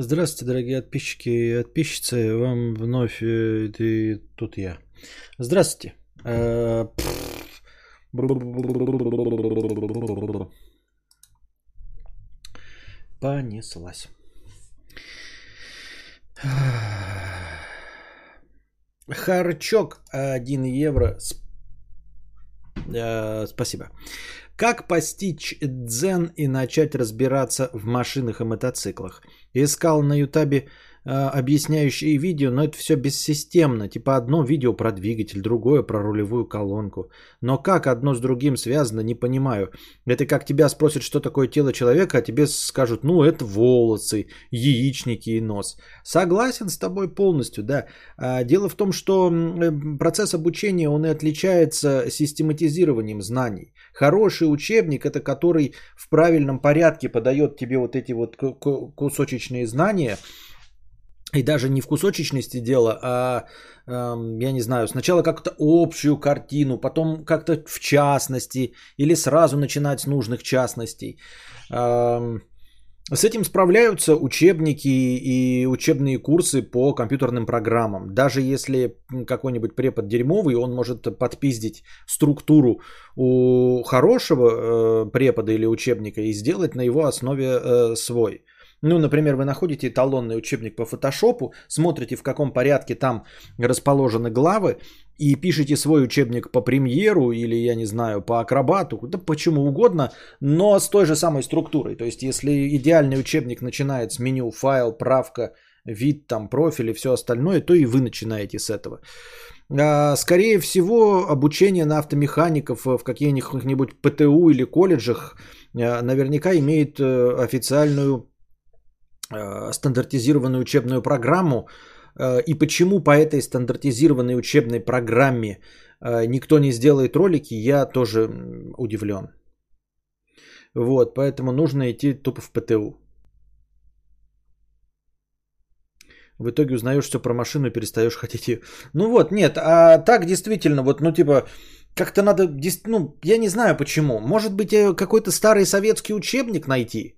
Здравствуйте, дорогие подписчики и подписчицы. Вам вновь э, и тут я. Здравствуйте. Э, Понеслась. Харчок 1 евро. Э, спасибо. Как постичь дзен и начать разбираться в машинах и мотоциклах? Искал на ютабе объясняющие видео, но это все бессистемно. Типа одно видео про двигатель, другое про рулевую колонку. Но как одно с другим связано, не понимаю. Это как тебя спросят, что такое тело человека, а тебе скажут, ну это волосы, яичники и нос. Согласен с тобой полностью, да. А дело в том, что э, процесс обучения, он и отличается систематизированием знаний. Хороший учебник это который в правильном порядке подает тебе вот эти вот кусочечные знания. И даже не в кусочечности дело, а, эм, я не знаю, сначала как-то общую картину, потом как-то в частности, или сразу начинать с нужных частностей. Эм, с этим справляются учебники и учебные курсы по компьютерным программам. Даже если какой-нибудь препод дерьмовый, он может подпиздить структуру у хорошего э, препода или учебника и сделать на его основе э, свой. Ну, например, вы находите эталонный учебник по фотошопу, смотрите, в каком порядке там расположены главы, и пишете свой учебник по премьеру или, я не знаю, по акробату, да почему угодно, но с той же самой структурой. То есть, если идеальный учебник начинает с меню, файл, правка, вид, там, профиль и все остальное, то и вы начинаете с этого. А, скорее всего, обучение на автомехаников в каких-нибудь ПТУ или колледжах а, наверняка имеет э, официальную Э, стандартизированную учебную программу, э, и почему по этой стандартизированной учебной программе э, никто не сделает ролики, я тоже удивлен. Вот, поэтому нужно идти тупо в ПТУ. В итоге узнаешь все про машину и перестаешь хотеть ее. Ну вот, нет, а так действительно, вот, ну типа, как-то надо, ну, я не знаю почему. Может быть, какой-то старый советский учебник найти –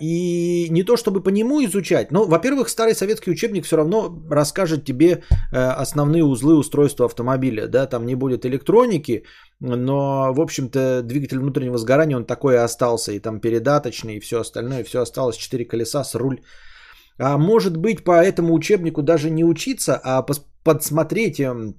и не то чтобы по нему изучать, но, во-первых, старый советский учебник все равно расскажет тебе э, основные узлы устройства автомобиля. Да? Там не будет электроники, но, в общем-то, двигатель внутреннего сгорания, он такой и остался. И там передаточный, и все остальное, все осталось. Четыре колеса с руль. А может быть, по этому учебнику даже не учиться, а подсмотреть эм,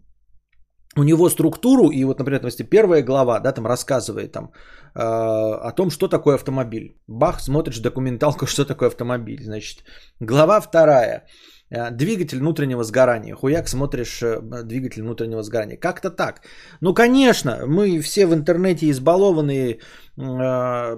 у него структуру, и вот, например, если первая глава, да, там рассказывает там, э, о том, что такое автомобиль. Бах, смотришь документалку, что такое автомобиль. Значит, глава вторая. Э, двигатель внутреннего сгорания. Хуяк смотришь э, двигатель внутреннего сгорания. Как-то так. Ну, конечно, мы все в интернете избалованы э,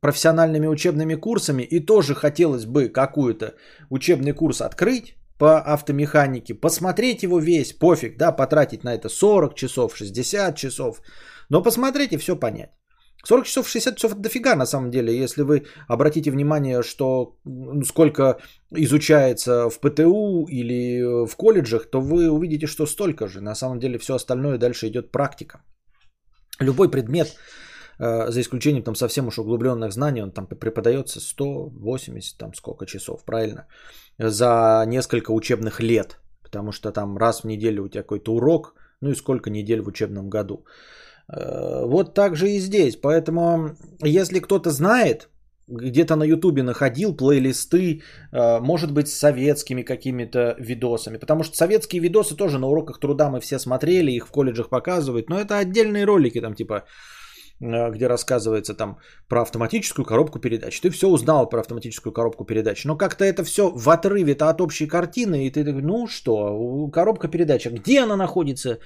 профессиональными учебными курсами, и тоже хотелось бы какую-то учебный курс открыть, по автомеханике, посмотреть его весь, пофиг, да, потратить на это 40 часов, 60 часов, но посмотреть и все понять. 40 часов, 60 часов это дофига на самом деле. Если вы обратите внимание, что сколько изучается в ПТУ или в колледжах, то вы увидите, что столько же. На самом деле все остальное дальше идет практика. Любой предмет, э, за исключением там совсем уж углубленных знаний, он там преподается 180 там сколько часов, правильно? за несколько учебных лет, потому что там раз в неделю у тебя какой-то урок, ну и сколько недель в учебном году. Э, вот так же и здесь. Поэтому, если кто-то знает, где-то на ютубе находил плейлисты, э, может быть, с советскими какими-то видосами. Потому что советские видосы тоже на уроках труда мы все смотрели, их в колледжах показывают. Но это отдельные ролики, там типа Э, где рассказывается там про автоматическую коробку передач. Ты все узнал про автоматическую коробку передач, но как-то это все в отрыве от общей картины, и ты такой, ну что, коробка передач, где она находится,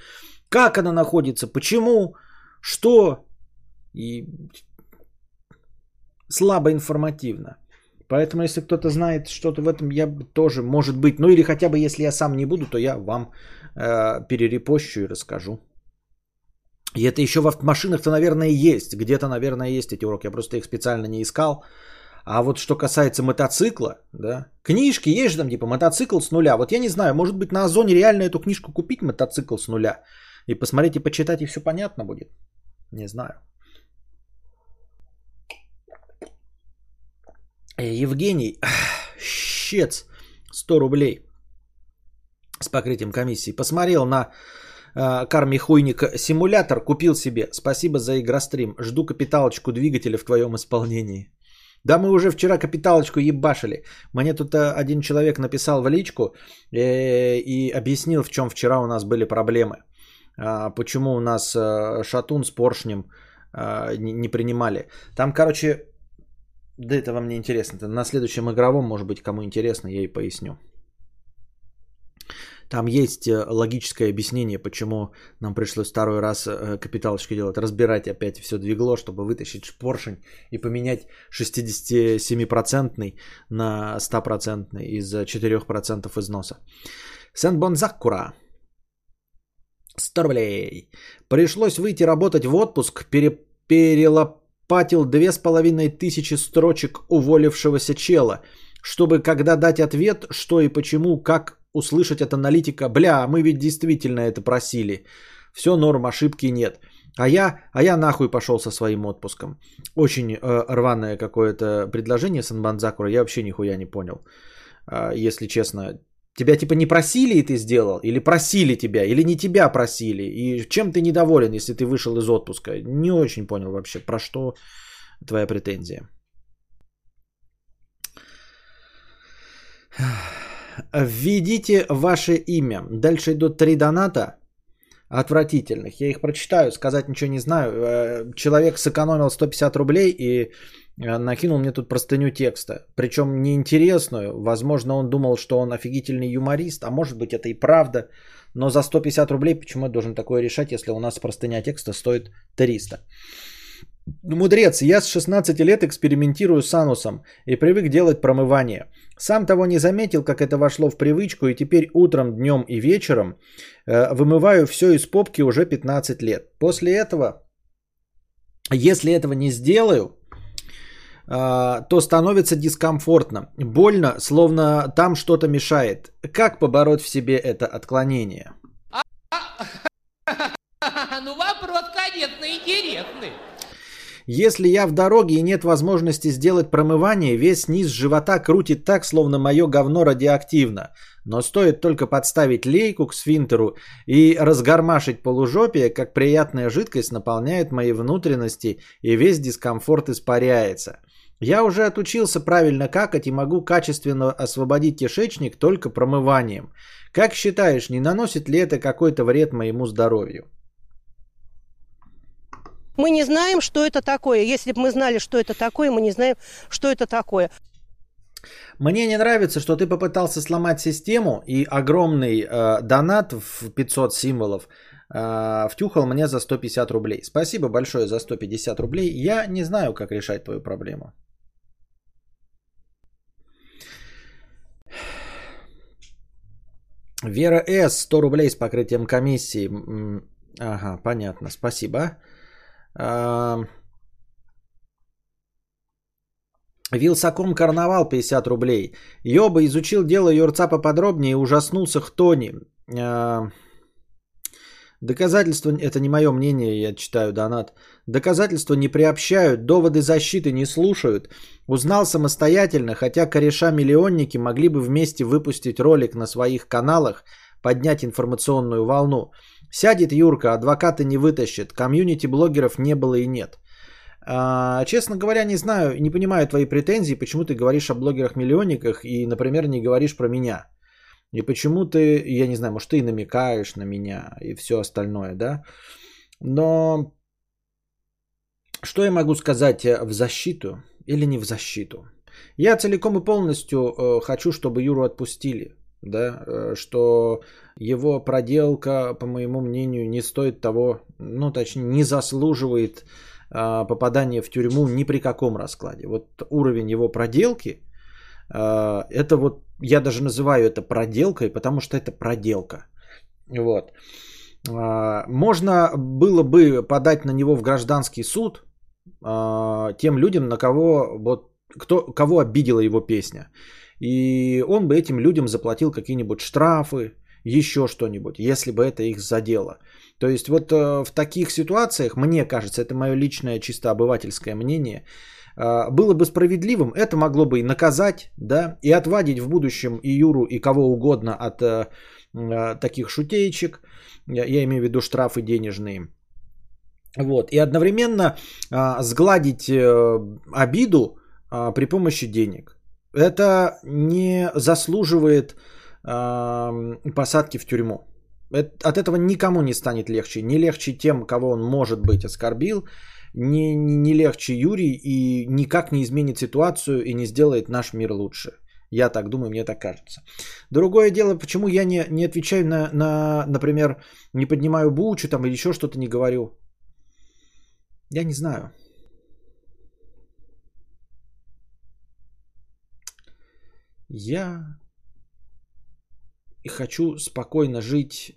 как она находится, почему, что, и слабо информативно. Поэтому, если кто-то знает что-то в этом, я тоже, может быть, ну или хотя бы, если я сам не буду, то я вам э, перерепощу и расскажу. И это еще в машинах-то, наверное, есть. Где-то, наверное, есть эти уроки. Я просто их специально не искал. А вот что касается мотоцикла, да, книжки есть же там типа мотоцикл с нуля. Вот я не знаю, может быть на Озоне реально эту книжку купить, мотоцикл с нуля, и посмотреть и почитать, и все понятно будет. Не знаю. Евгений, щец, 100 рублей с покрытием комиссии. Посмотрел на э, Карми Хуйник симулятор, купил себе. Спасибо за игрострим. Жду капиталочку двигателя в твоем исполнении. Да мы уже вчера капиталочку ебашили. Мне тут э, один человек написал в личку э, и объяснил, в чем вчера у нас были проблемы. Э, почему у нас э, шатун с поршнем э, не, не принимали. Там, короче, да это вам не интересно. На следующем игровом, может быть, кому интересно, я и поясню. Там есть э, логическое объяснение, почему нам пришлось второй раз э, капиталочки делать. Разбирать опять все двигло, чтобы вытащить поршень и поменять 67% на 100% из-за 4% износа. Сен-Бонзакура. 100 рублей. Пришлось выйти работать в отпуск, пере, перелопатил две с половиной тысячи строчек уволившегося чела, чтобы когда дать ответ, что и почему, как услышать от аналитика, бля, мы ведь действительно это просили. Все норм, ошибки нет. А я, а я нахуй пошел со своим отпуском. Очень э, рваное какое-то предложение Санбанзакура, я вообще нихуя не понял. Э, если честно, тебя типа не просили и ты сделал? Или просили тебя? Или не тебя просили? И чем ты недоволен, если ты вышел из отпуска? Не очень понял вообще, про что твоя претензия. Введите ваше имя. Дальше идут три доната отвратительных. Я их прочитаю, сказать ничего не знаю. Э, человек сэкономил 150 рублей и э, накинул мне тут простыню текста. Причем неинтересную. Возможно, он думал, что он офигительный юморист, а может быть это и правда. Но за 150 рублей почему я должен такое решать, если у нас простыня текста стоит 300? Мудрец, я с 16 лет экспериментирую с анусом и привык делать промывание. Сам того не заметил, как это вошло в привычку, и теперь утром, днем и вечером э, вымываю все из попки уже 15 лет. После этого, если этого не сделаю, э, то становится дискомфортно, больно, словно там что-то мешает. Как побороть в себе это отклонение? Ну вопрос, конечно, интересный. Если я в дороге и нет возможности сделать промывание, весь низ живота крутит так, словно мое говно радиоактивно. Но стоит только подставить лейку к сфинтеру и разгормашить полужопие, как приятная жидкость наполняет мои внутренности и весь дискомфорт испаряется. Я уже отучился правильно какать и могу качественно освободить кишечник только промыванием. Как считаешь, не наносит ли это какой-то вред моему здоровью? Мы не знаем, что это такое. Если бы мы знали, что это такое, мы не знаем, что это такое. Мне не нравится, что ты попытался сломать систему и огромный э, донат в 500 символов э, втюхал мне за 150 рублей. Спасибо большое за 150 рублей. Я не знаю, как решать твою проблему. Вера С. 100 рублей с покрытием комиссии. Ага, понятно. Спасибо. Вилсаком Карнавал 50 рублей. Йоба изучил дело Юрца поподробнее и ужаснулся Хтони. Доказательства, это не мое мнение, я читаю донат. Доказательства не приобщают, доводы защиты не слушают. Узнал самостоятельно, хотя кореша-миллионники могли бы вместе выпустить ролик на своих каналах, поднять информационную волну. Сядет Юрка, адвокаты не вытащит, комьюнити блогеров не было и нет. А, честно говоря, не знаю, не понимаю твои претензии, почему ты говоришь о блогерах-миллионниках и, например, не говоришь про меня. И почему ты, я не знаю, может, ты намекаешь на меня и все остальное, да? Но что я могу сказать э, в защиту или не в защиту? Я целиком и полностью э, хочу, чтобы Юру отпустили, да, э, что его проделка, по моему мнению, не стоит того, ну точнее, не заслуживает э, попадания в тюрьму ни при каком раскладе. Вот уровень его проделки, э, это вот, я даже называю это проделкой, потому что это проделка. Вот. Э, можно было бы подать на него в гражданский суд э, тем людям, на кого, вот, кто, кого обидела его песня. И он бы этим людям заплатил какие-нибудь штрафы, еще что-нибудь, если бы это их задело. То есть вот э, в таких ситуациях, мне кажется, это мое личное чисто обывательское мнение, а, было бы справедливым, это могло бы и наказать, да, и отвадить в будущем и Юру, и кого угодно от а, таких шутеечек, я, имею в виду штрафы денежные. Вот, и одновременно сгладить обиду при помощи денег. Это не заслуживает посадки в тюрьму. От этого никому не станет легче. Не легче тем, кого он, может быть, оскорбил, не, не, не легче Юрий и никак не изменит ситуацию и не сделает наш мир лучше. Я так думаю, мне так кажется. Другое дело, почему я не, не отвечаю на, на, например, не поднимаю бучу там или еще что-то не говорю. Я не знаю. Я и хочу спокойно жить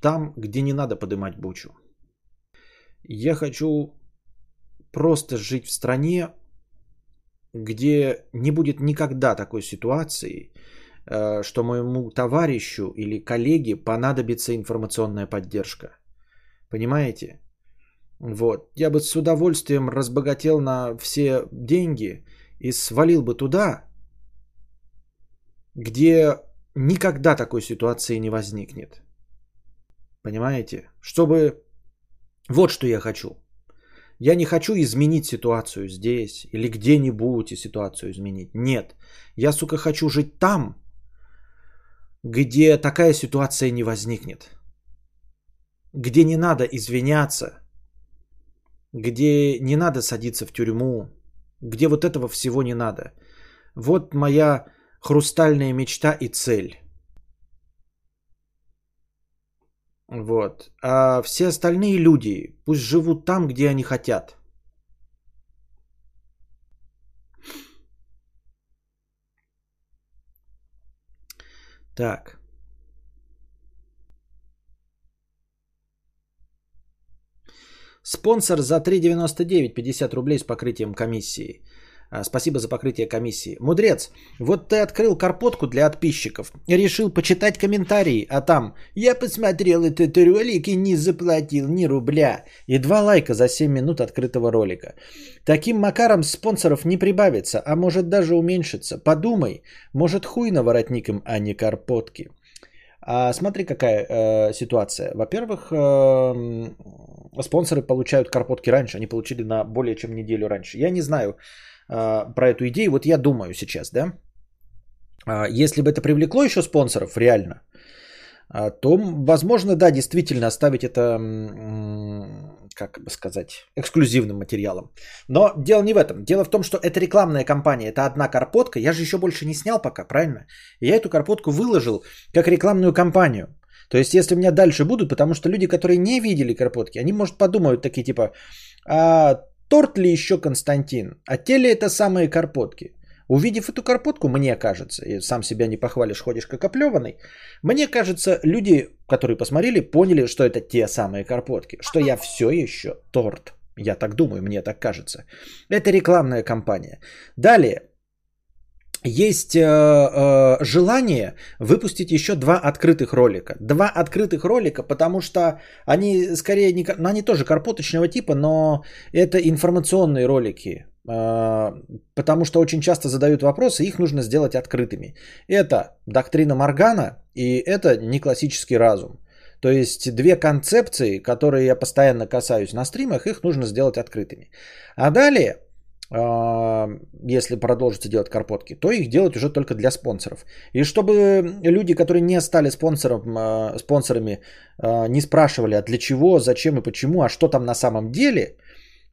там, где не надо поднимать бучу. Я хочу просто жить в стране, где не будет никогда такой ситуации, э, что моему товарищу или коллеге понадобится информационная поддержка. Понимаете? Вот. Я бы с удовольствием разбогател на все деньги и свалил бы туда, где никогда такой ситуации не возникнет. Понимаете? Чтобы... Вот что я хочу. Я не хочу изменить ситуацию здесь или где-нибудь и ситуацию изменить. Нет. Я, сука, хочу жить там, где такая ситуация не возникнет. Где не надо извиняться. Где не надо садиться в тюрьму. Где вот этого всего не надо. Вот моя хрустальная мечта и цель. Вот. А все остальные люди пусть живут там, где они хотят. Так. Спонсор за 3,99, 50 рублей с покрытием комиссии. А, спасибо за покрытие комиссии. Мудрец, вот ты открыл карпотку для подписчиков, решил почитать комментарии, а там «Я посмотрел этот ролик и не заплатил ни рубля». И два лайка за 7 минут открытого ролика. Таким макаром спонсоров не прибавится, а может даже уменьшится. Подумай, может хуй на воротником, а не карпотки. А смотри, какая э, ситуация. Во-первых, э, спонсоры получают карпотки раньше, они получили на более чем неделю раньше. Я не знаю, про эту идею. Вот я думаю сейчас, да, а, если бы это привлекло еще спонсоров реально, а, то, возможно, да, действительно оставить это, как бы сказать, эксклюзивным материалом. Но дело не в этом. Дело в том, что это рекламная кампания, это одна карпотка. Я же еще больше не снял пока, правильно? Я эту карпотку выложил как рекламную кампанию. То есть, если у меня дальше будут, потому что люди, которые не видели карпотки, они, может, подумают такие типа, а, Торт ли еще Константин? А те ли это самые карпотки? Увидев эту карпотку, мне кажется, и сам себя не похвалишь, ходишь как оплеванный, мне кажется, люди, которые посмотрели, поняли, что это те самые карпотки, что я все еще торт. Я так думаю, мне так кажется. Это рекламная кампания. Далее, есть э, э, желание выпустить еще два открытых ролика. Два открытых ролика, потому что они скорее не, ну, они тоже карпоточного типа, но это информационные ролики, э, потому что очень часто задают вопросы, их нужно сделать открытыми. Это доктрина Моргана и это не классический разум. То есть две концепции, которые я постоянно касаюсь на стримах, их нужно сделать открытыми. А далее если продолжите делать карпотки, то их делать уже только для спонсоров. И чтобы люди, которые не стали спонсором, а, спонсорами, а, не спрашивали, а для чего, зачем и почему, а что там на самом деле,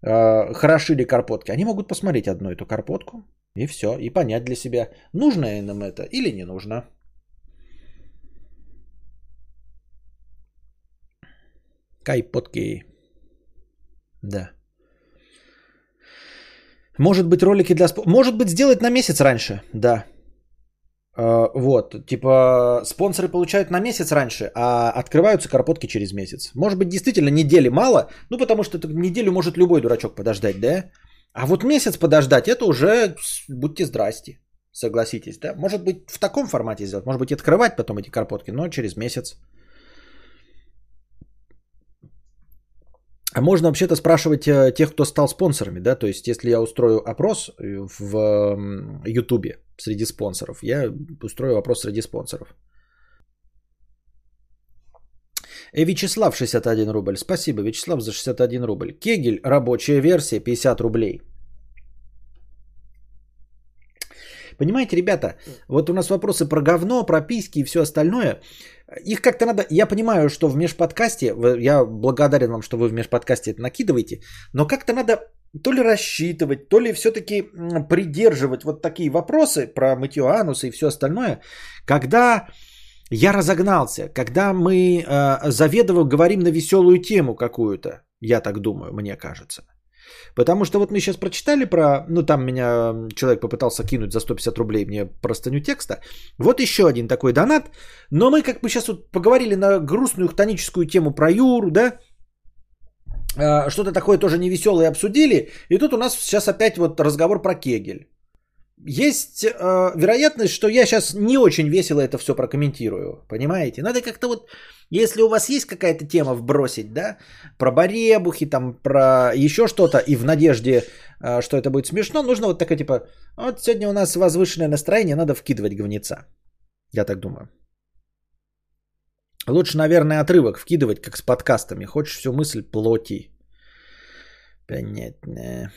хороши ли карпотки, они могут посмотреть одну эту карпотку и все, и понять для себя, нужно нам это или не нужно. Кайпотки. Да. Может быть, ролики для... Может быть, сделать на месяц раньше, да. Uh, вот, типа, спонсоры получают на месяц раньше, а открываются карпотки через месяц. Может быть, действительно, недели мало, ну, потому что неделю может любой дурачок подождать, да? А вот месяц подождать, это уже будьте здрасте, согласитесь, да? Может быть, в таком формате сделать, может быть, открывать потом эти карпотки, но через месяц. А можно вообще-то спрашивать э, тех, кто стал спонсорами, да? То есть, если я устрою опрос э, в Ютубе среди спонсоров, я устрою опрос среди спонсоров. Э, Вячеслав 61 рубль. Спасибо, Вячеслав, за 61 рубль. Кегель, рабочая версия, 50 рублей. Понимаете, ребята, вот у нас вопросы про говно, про письки и все остальное. Их как-то надо... Я понимаю, что в межподкасте, я благодарен вам, что вы в межподкасте это накидываете, но как-то надо то ли рассчитывать, то ли все-таки придерживать вот такие вопросы про мытье ануса и все остальное, когда я разогнался, когда мы э, заведомо говорим на веселую тему какую-то, я так думаю, мне кажется. Потому что вот мы сейчас прочитали про, ну там меня человек попытался кинуть за 150 рублей мне простыню текста. Вот еще один такой донат. Но мы как бы сейчас вот поговорили на грустную хтоническую тему про Юру, да? А, Что-то такое тоже невеселое обсудили. И тут у нас сейчас опять вот разговор про Кегель. Есть э, вероятность, что я сейчас не очень весело это все прокомментирую. Понимаете? Надо как-то вот, если у вас есть какая-то тема вбросить, да, про баребухи, там, про еще что-то, и в надежде, э, что это будет смешно, нужно вот такое типа, вот сегодня у нас возвышенное настроение, надо вкидывать говнеца. Я так думаю. Лучше, наверное, отрывок вкидывать, как с подкастами. Хочешь всю мысль плоти. Понятно.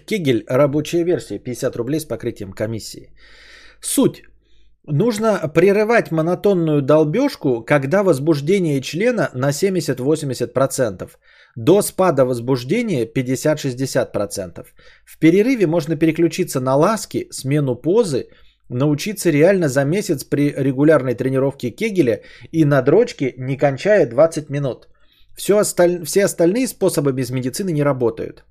Кегель, рабочая версия, 50 рублей с покрытием комиссии. Суть. Нужно прерывать монотонную долбежку, когда возбуждение члена на 70-80%. До спада возбуждения 50-60%. В перерыве можно переключиться на ласки, смену позы, научиться реально за месяц при регулярной тренировке Кегеля и на дрочке, не кончая 20 минут. Все, осталь... Все остальные способы без медицины не работают.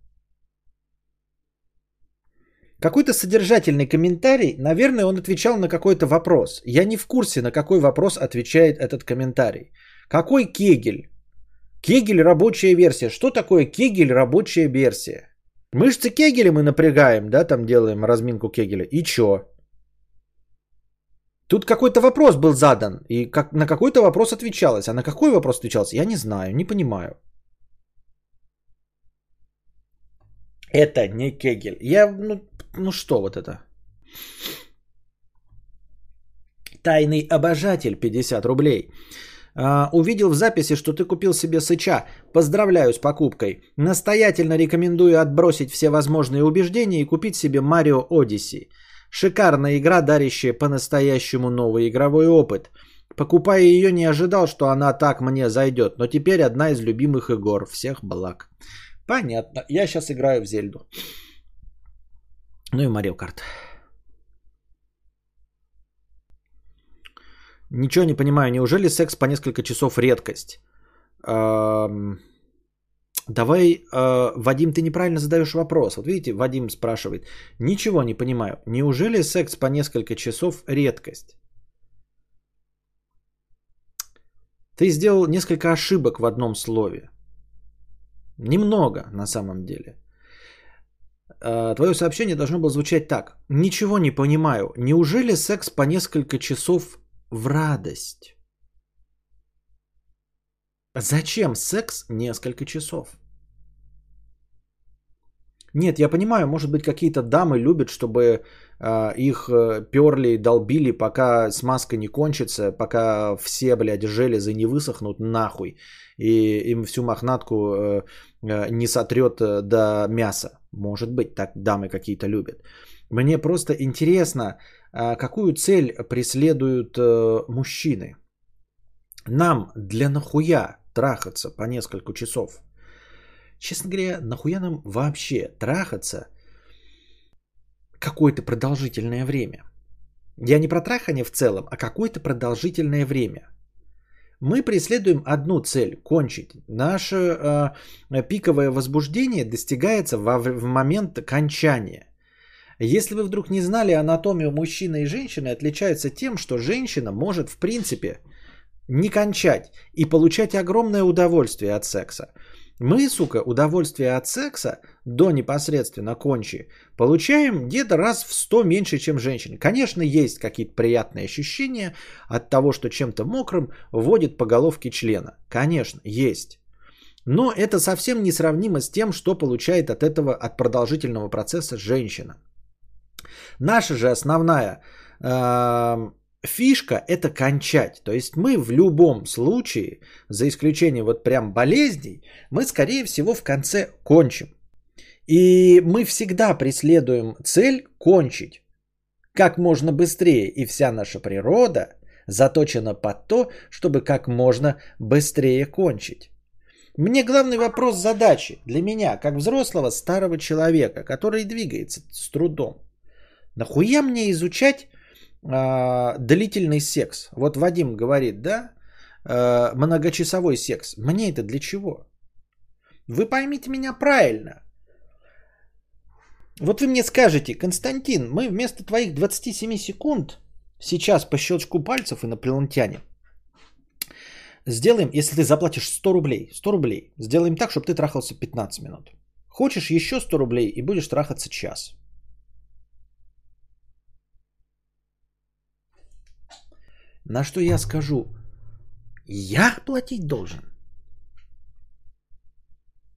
Какой-то содержательный комментарий, наверное, он отвечал на какой-то вопрос. Я не в курсе, на какой вопрос отвечает этот комментарий. Какой Кегель? Кегель рабочая версия. Что такое Кегель рабочая версия? Мышцы Кегеля мы напрягаем, да, там делаем разминку Кегеля. И чё? Тут какой-то вопрос был задан, и как, на какой-то вопрос отвечалось. А на какой вопрос отвечалось, я не знаю, не понимаю. Это не Кегель. Я, ну, ну что вот это? Тайный обожатель 50 рублей. А, увидел в записи, что ты купил себе сыча. Поздравляю с покупкой. Настоятельно рекомендую отбросить все возможные убеждения и купить себе Mario Odyssey. Шикарная игра, дарящая по-настоящему новый игровой опыт. Покупая ее, не ожидал, что она так мне зайдет, но теперь одна из любимых игр. Всех благ. Понятно. Я сейчас играю в Зельду. Ну и Марио Карт. Ничего не понимаю. Неужели секс по несколько часов редкость? Эм, Давай, э, Вадим, ты неправильно задаешь вопрос. Вот видите, Вадим спрашивает. Ничего не понимаю. Неужели секс по несколько часов редкость? Ты сделал несколько ошибок в одном слове. Немного, на самом деле. Э, Твое сообщение должно было звучать так. Ничего не понимаю. Неужели секс по несколько часов в радость? Зачем секс несколько часов? Нет, я понимаю, может быть, какие-то дамы любят, чтобы э, их перли, долбили, пока смазка не кончится, пока все, блядь, железы не высохнут нахуй, и им всю мохнатку э, э, не сотрет э, до мяса. Может быть, так дамы какие-то любят. Мне просто интересно, какую цель преследуют мужчины. Нам для нахуя трахаться по несколько часов? Честно говоря, нахуя нам вообще трахаться какое-то продолжительное время? Я не про трахание в целом, а какое-то продолжительное время. Мы преследуем одну цель – кончить. Наше э, пиковое возбуждение достигается во, в момент кончания. Если вы вдруг не знали, анатомию мужчины и женщины отличается тем, что женщина может в принципе не кончать и получать огромное удовольствие от секса. Мы, сука, удовольствие от секса до непосредственно кончи получаем где-то раз в 100 меньше, чем женщины. Конечно, есть какие-то приятные ощущения от того, что чем-то мокрым вводит по головке члена. Конечно, есть. Но это совсем не сравнимо с тем, что получает от этого, от продолжительного процесса женщина. Наша же основная э, фишка – это кончать. То есть мы в любом случае, за исключением вот прям болезней, мы скорее всего в конце кончим. И мы всегда преследуем цель кончить как можно быстрее. И вся наша природа заточена под то, чтобы как можно быстрее кончить. Мне главный вопрос задачи для меня, как взрослого старого человека, который двигается с трудом. Нахуя мне изучать э, длительный секс? Вот Вадим говорит, да, э, многочасовой секс. Мне это для чего? Вы поймите меня правильно. Вот вы мне скажете, Константин, мы вместо твоих 27 секунд сейчас по щелчку пальцев и на планетяне Сделаем, если ты заплатишь 100 рублей, 100 рублей, сделаем так, чтобы ты трахался 15 минут. Хочешь еще 100 рублей и будешь трахаться час. На что я скажу, я платить должен.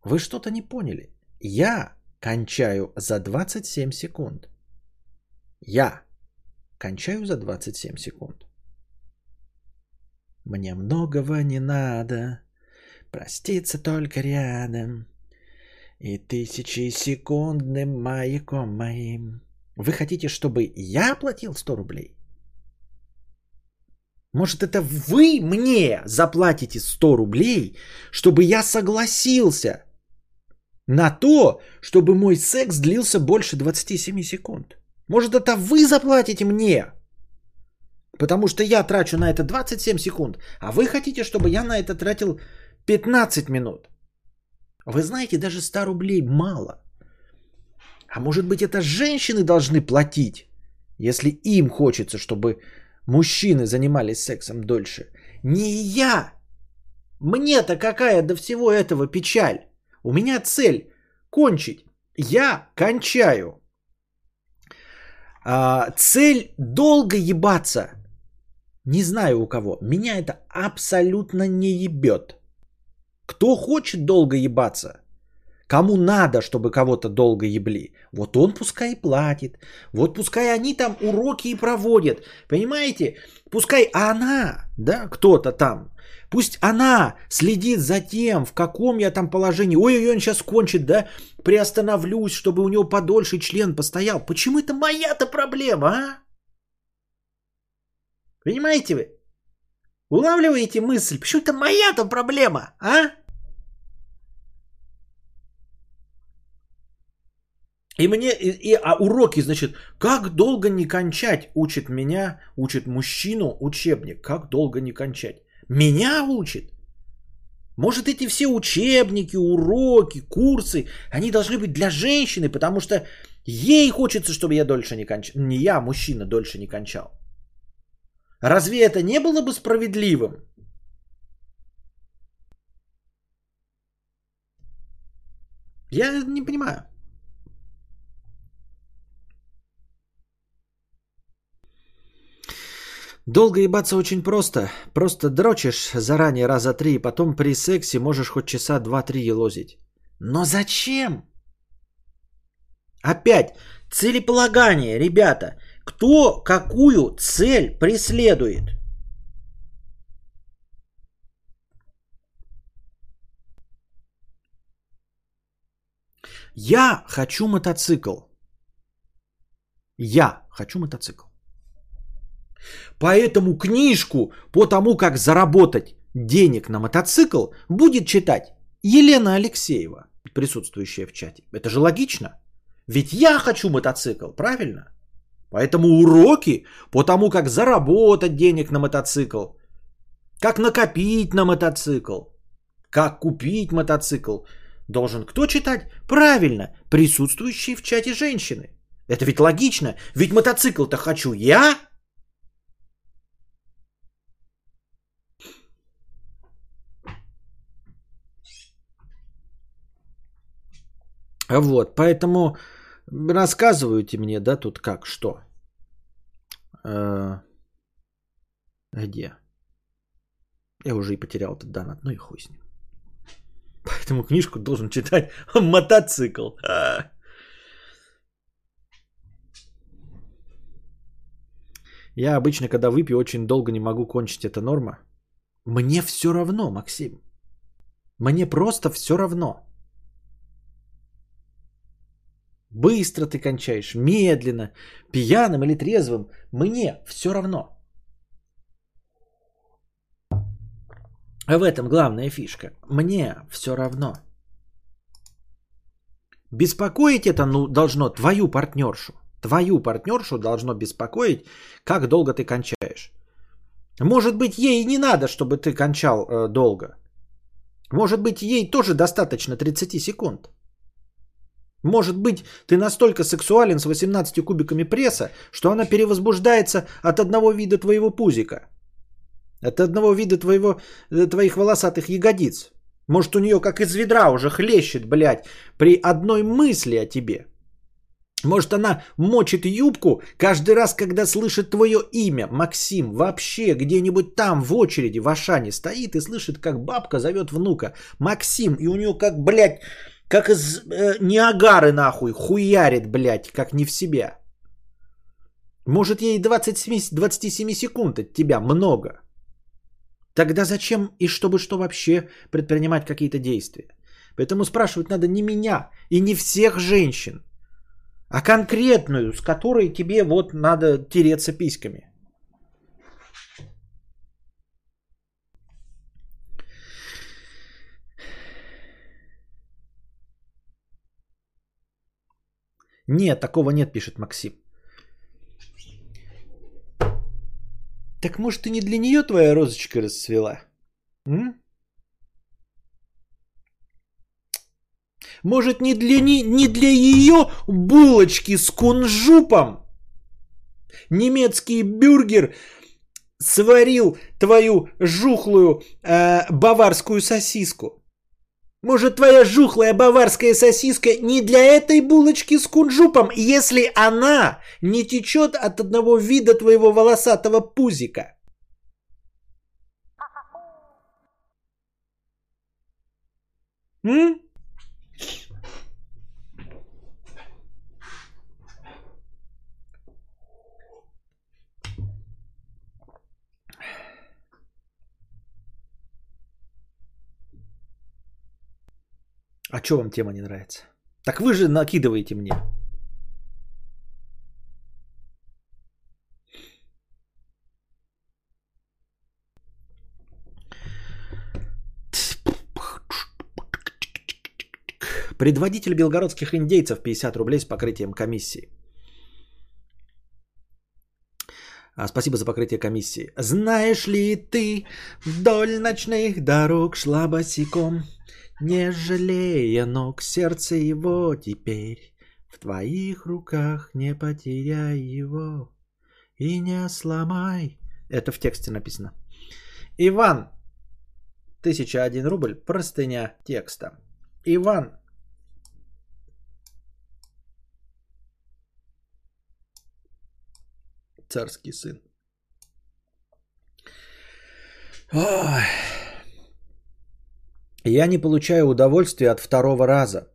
Вы что-то не поняли. Я кончаю за 27 секунд. Я кончаю за 27 секунд. Мне многого не надо, проститься только рядом. И тысячи секундным маяком моим. Вы хотите, чтобы я платил 100 рублей? Может, это вы мне заплатите 100 рублей, чтобы я согласился на то, чтобы мой секс длился больше 27 секунд? Может, это вы заплатите мне Потому что я трачу на это 27 секунд, а вы хотите, чтобы я на это тратил 15 минут. Вы знаете, даже 100 рублей мало. А может быть это женщины должны платить, если им хочется, чтобы мужчины занимались сексом дольше. Не я. Мне-то какая до всего этого печаль. У меня цель кончить. Я кончаю. А, цель долго ебаться. Не знаю у кого. Меня это абсолютно не ебет. Кто хочет долго ебаться? Кому надо, чтобы кого-то долго ебли? Вот он пускай платит. Вот пускай они там уроки и проводят. Понимаете? Пускай она, да, кто-то там, пусть она следит за тем, в каком я там положении. Ой-ой-ой, он сейчас кончит, да? Приостановлюсь, чтобы у него подольше член постоял. Почему это моя-то проблема, а? Понимаете вы? Улавливаете мысль? Почему это моя-то проблема, а? И мне, и, и, а уроки, значит, как долго не кончать, учит меня, учит мужчину учебник, как долго не кончать. Меня учит. Может, эти все учебники, уроки, курсы, они должны быть для женщины, потому что ей хочется, чтобы я дольше не кончал. Не я, а мужчина, дольше не кончал. Разве это не было бы справедливым? Я не понимаю. Долго ебаться очень просто. Просто дрочишь заранее раза три, и потом при сексе можешь хоть часа два-три елозить. Но зачем? Опять, целеполагание, ребята. Кто какую цель преследует? Я хочу мотоцикл. Я хочу мотоцикл. Поэтому книжку по тому, как заработать денег на мотоцикл, будет читать Елена Алексеева, присутствующая в чате. Это же логично. Ведь я хочу мотоцикл, правильно? Поэтому уроки по тому, как заработать денег на мотоцикл, как накопить на мотоцикл, как купить мотоцикл, должен кто читать? Правильно, присутствующие в чате женщины. Это ведь логично, ведь мотоцикл-то хочу я. Вот, поэтому рассказывайте мне, да, тут как, что. Э, Где? Я уже и потерял этот донат, ну и хуй с ним. Поэтому книжку должен читать мотоцикл. А. Я обычно, когда выпью, очень долго не могу кончить. Это норма? Мне все равно, Максим. Мне просто все равно. Быстро ты кончаешь, медленно, пьяным или трезвым. Мне все равно. А в этом главная фишка. Мне все равно. Беспокоить это ну, должно твою партнершу. Твою партнершу должно беспокоить, как долго ты кончаешь. Может быть, ей не надо, чтобы ты кончал э, долго. Может быть, ей тоже достаточно 30 секунд. Может быть, ты настолько сексуален с 18 кубиками пресса, что она перевозбуждается от одного вида твоего пузика. От одного вида твоего, э, твоих волосатых ягодиц. Может, у нее как из ведра уже хлещет, блядь, при одной мысли о тебе. Может, она мочит юбку каждый раз, когда слышит твое имя, Максим, вообще где-нибудь там в очереди в Ашане стоит и слышит, как бабка зовет внука. Максим, и у нее как, блядь, как из э, Ниагары нахуй, хуярит, блядь, как не в себя. Может, ей 27, 27 секунд от тебя много. Тогда зачем и чтобы что вообще предпринимать какие-то действия? Поэтому спрашивать надо не меня и не всех женщин, а конкретную, с которой тебе вот надо тереться письками. Нет, такого нет, пишет Максим. Так может и не для нее твоя розочка расцвела? М? Может не для, не, не для ее булочки с кунжупом? Немецкий бюргер сварил твою жухлую э, баварскую сосиску. Может, твоя жухлая баварская сосиска не для этой булочки с кунжупом, если она не течет от одного вида твоего волосатого пузика? М? А что вам тема не нравится? Так вы же накидываете мне. Предводитель белгородских индейцев 50 рублей с покрытием комиссии. А, спасибо за покрытие комиссии. Знаешь ли ты, вдоль ночных дорог шла босиком, не жалея ног, сердце его теперь в твоих руках, не потеряй его и не сломай. Это в тексте написано. Иван, 1001 рубль, простыня текста. Иван, царский сын. Ой. Я не получаю удовольствия от второго раза.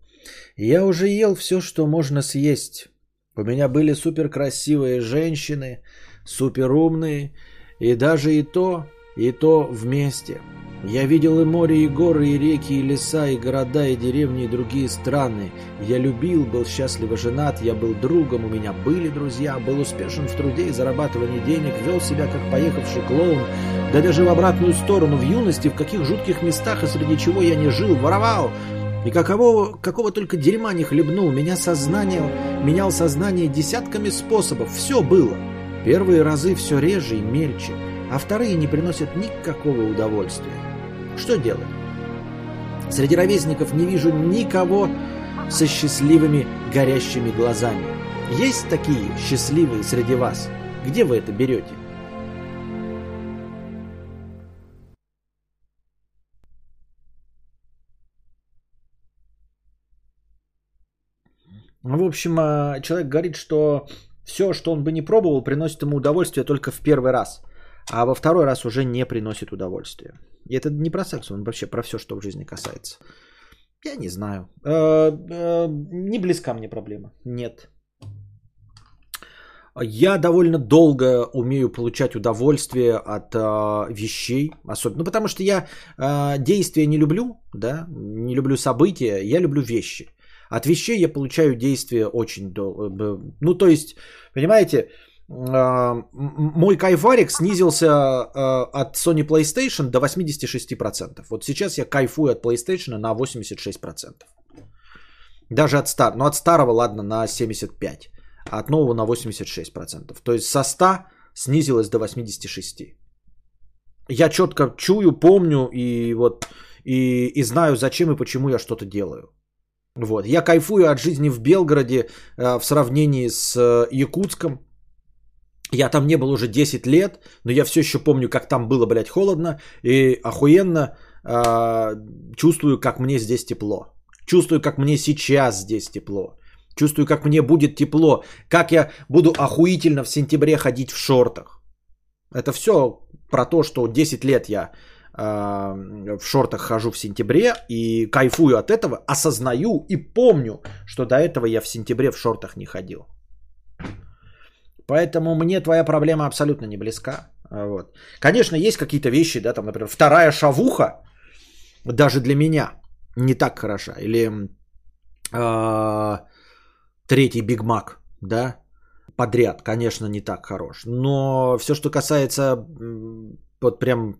Я уже ел все, что можно съесть. У меня были супер красивые женщины, супер умные, и даже и то, и то вместе. Я видел и море, и горы, и реки, и леса, и города, и деревни, и другие страны. Я любил, был счастливо женат, я был другом, у меня были друзья, был успешен в труде и зарабатывании денег, вел себя как поехавший клоун, да даже в обратную сторону, в юности, в каких жутких местах и среди чего я не жил, воровал. И какого, какого только дерьма не хлебнул, меня сознание, менял сознание десятками способов, все было. Первые разы все реже и мельче, а вторые не приносят никакого удовольствия. Что делать? Среди ровесников не вижу никого со счастливыми горящими глазами. Есть такие счастливые среди вас? Где вы это берете? В общем, а, человек говорит, что все, что он бы не пробовал, приносит ему удовольствие только в первый раз, а во второй раз уже не приносит удовольствия. И это не про секс, он вообще про все, что в жизни касается. Я не знаю. Э, э, не близка мне проблема. Нет. Я довольно долго умею получать удовольствие от э, вещей, особенно, ну потому что я действия не люблю, да, не люблю события, я люблю вещи. От вещей я получаю действие очень долго. Ну то есть, понимаете, мой кайфарик снизился э, от Sony PlayStation до 86%. Вот сейчас я кайфую от PlayStation на 86%. Даже от старого, ну от старого, ладно, на 75% а от нового на 86%. То есть со 100 снизилось до 86. Я четко чую, помню и вот и, и знаю, зачем и почему я что-то делаю. Вот. Я кайфую от жизни в Белгороде в сравнении с э, Якутском. Я там не был уже 10 лет, но я все еще помню, как там было, блядь, холодно и охуенно э, чувствую, как мне здесь тепло. Чувствую, как мне сейчас здесь тепло. Чувствую, как мне будет тепло. Как я буду охуительно в сентябре ходить в шортах. Это все про то, что 10 лет я э, в шортах хожу в сентябре и кайфую от этого, осознаю и помню, что до этого я в сентябре в шортах не ходил. Поэтому мне твоя проблема абсолютно не близка. Вот. Конечно, есть какие-то вещи, да, там, например, вторая шавуха, даже для меня не так хороша. Или э, третий Биг Мак, да, подряд, конечно, не так хорош. Но все, что касается вот прям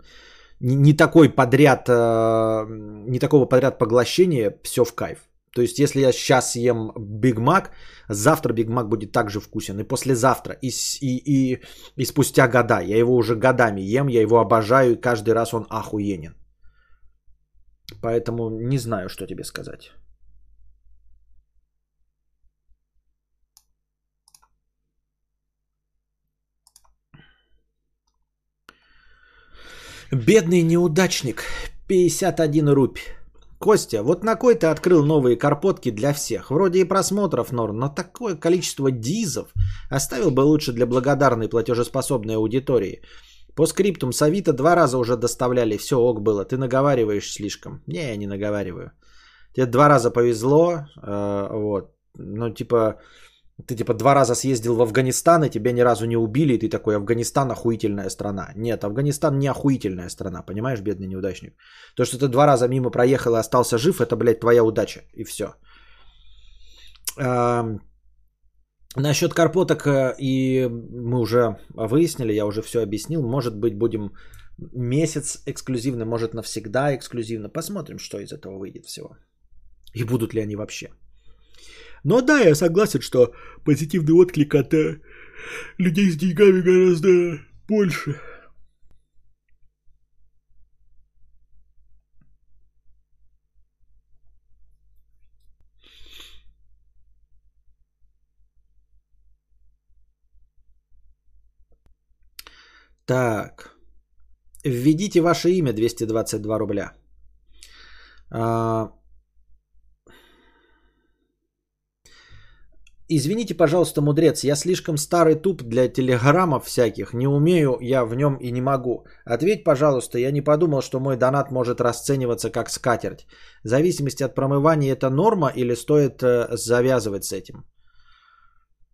не такой подряд, э, не такого подряд поглощения, все в кайф. То есть, если я сейчас ем Биг Мак, завтра Биг Мак будет также вкусен. И послезавтра, и, и, и, и спустя года. Я его уже годами ем, я его обожаю, и каждый раз он охуенен. Поэтому не знаю, что тебе сказать. Бедный неудачник. 51 рупь. Костя, вот на кой ты открыл новые карпотки для всех? Вроде и просмотров норм, но такое количество дизов оставил бы лучше для благодарной платежеспособной аудитории. По скриптум с Авито два раза уже доставляли, все ок было. Ты наговариваешь слишком. Не, я не наговариваю. Тебе два раза повезло, э, вот. Ну, типа, ты типа два раза съездил в Афганистан, и тебя ни разу не убили, и ты такой, Афганистан охуительная страна. Нет, Афганистан не охуительная страна, понимаешь, бедный неудачник. То, что ты два раза мимо проехал и остался жив, это, блядь, твоя удача, и все. А, насчет карпоток э, и мы уже выяснили, я уже все объяснил. Может быть, будем месяц эксклюзивно, может навсегда эксклюзивно. Посмотрим, что из этого выйдет всего. И будут ли они вообще. Но да, я согласен, что позитивный отклик от э, людей с деньгами гораздо больше. Так. Введите ваше имя 222 рубля. А, Извините, пожалуйста, мудрец, я слишком старый туп для телеграммов всяких, не умею я в нем и не могу. Ответь, пожалуйста, я не подумал, что мой донат может расцениваться как скатерть. В зависимости от промывания это норма или стоит э, завязывать с этим?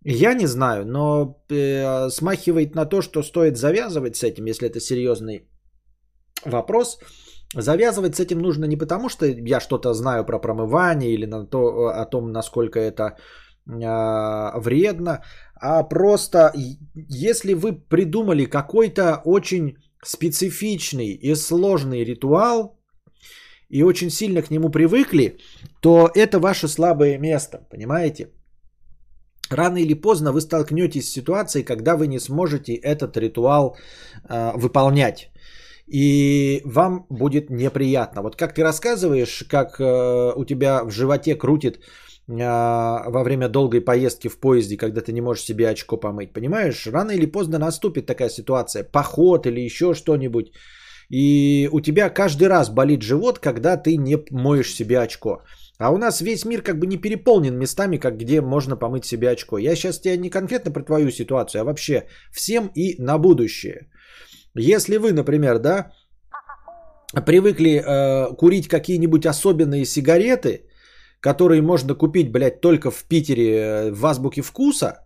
Я не знаю, но э, смахивает на то, что стоит завязывать с этим, если это серьезный вопрос. Завязывать с этим нужно не потому, что я что-то знаю про промывание или на то, о том, насколько это вредно, а просто если вы придумали какой-то очень специфичный и сложный ритуал и очень сильно к нему привыкли, то это ваше слабое место, понимаете? Рано или поздно вы столкнетесь с ситуацией, когда вы не сможете этот ритуал э, выполнять. И вам будет неприятно. Вот как ты рассказываешь, как э, у тебя в животе крутит а, во время долгой поездки в поезде, когда ты не можешь себе очко помыть. Понимаешь, рано или поздно наступит такая ситуация, поход или еще что-нибудь. И у тебя каждый раз болит живот, когда ты не моешь себе очко. А у нас весь мир как бы не переполнен местами, как где можно помыть себе очко. Я сейчас тебе не конкретно про твою ситуацию, а вообще всем и на будущее. Если вы, например, да, привыкли э, курить какие-нибудь особенные сигареты, которые можно купить, блядь, только в Питере э, в азбуке вкуса,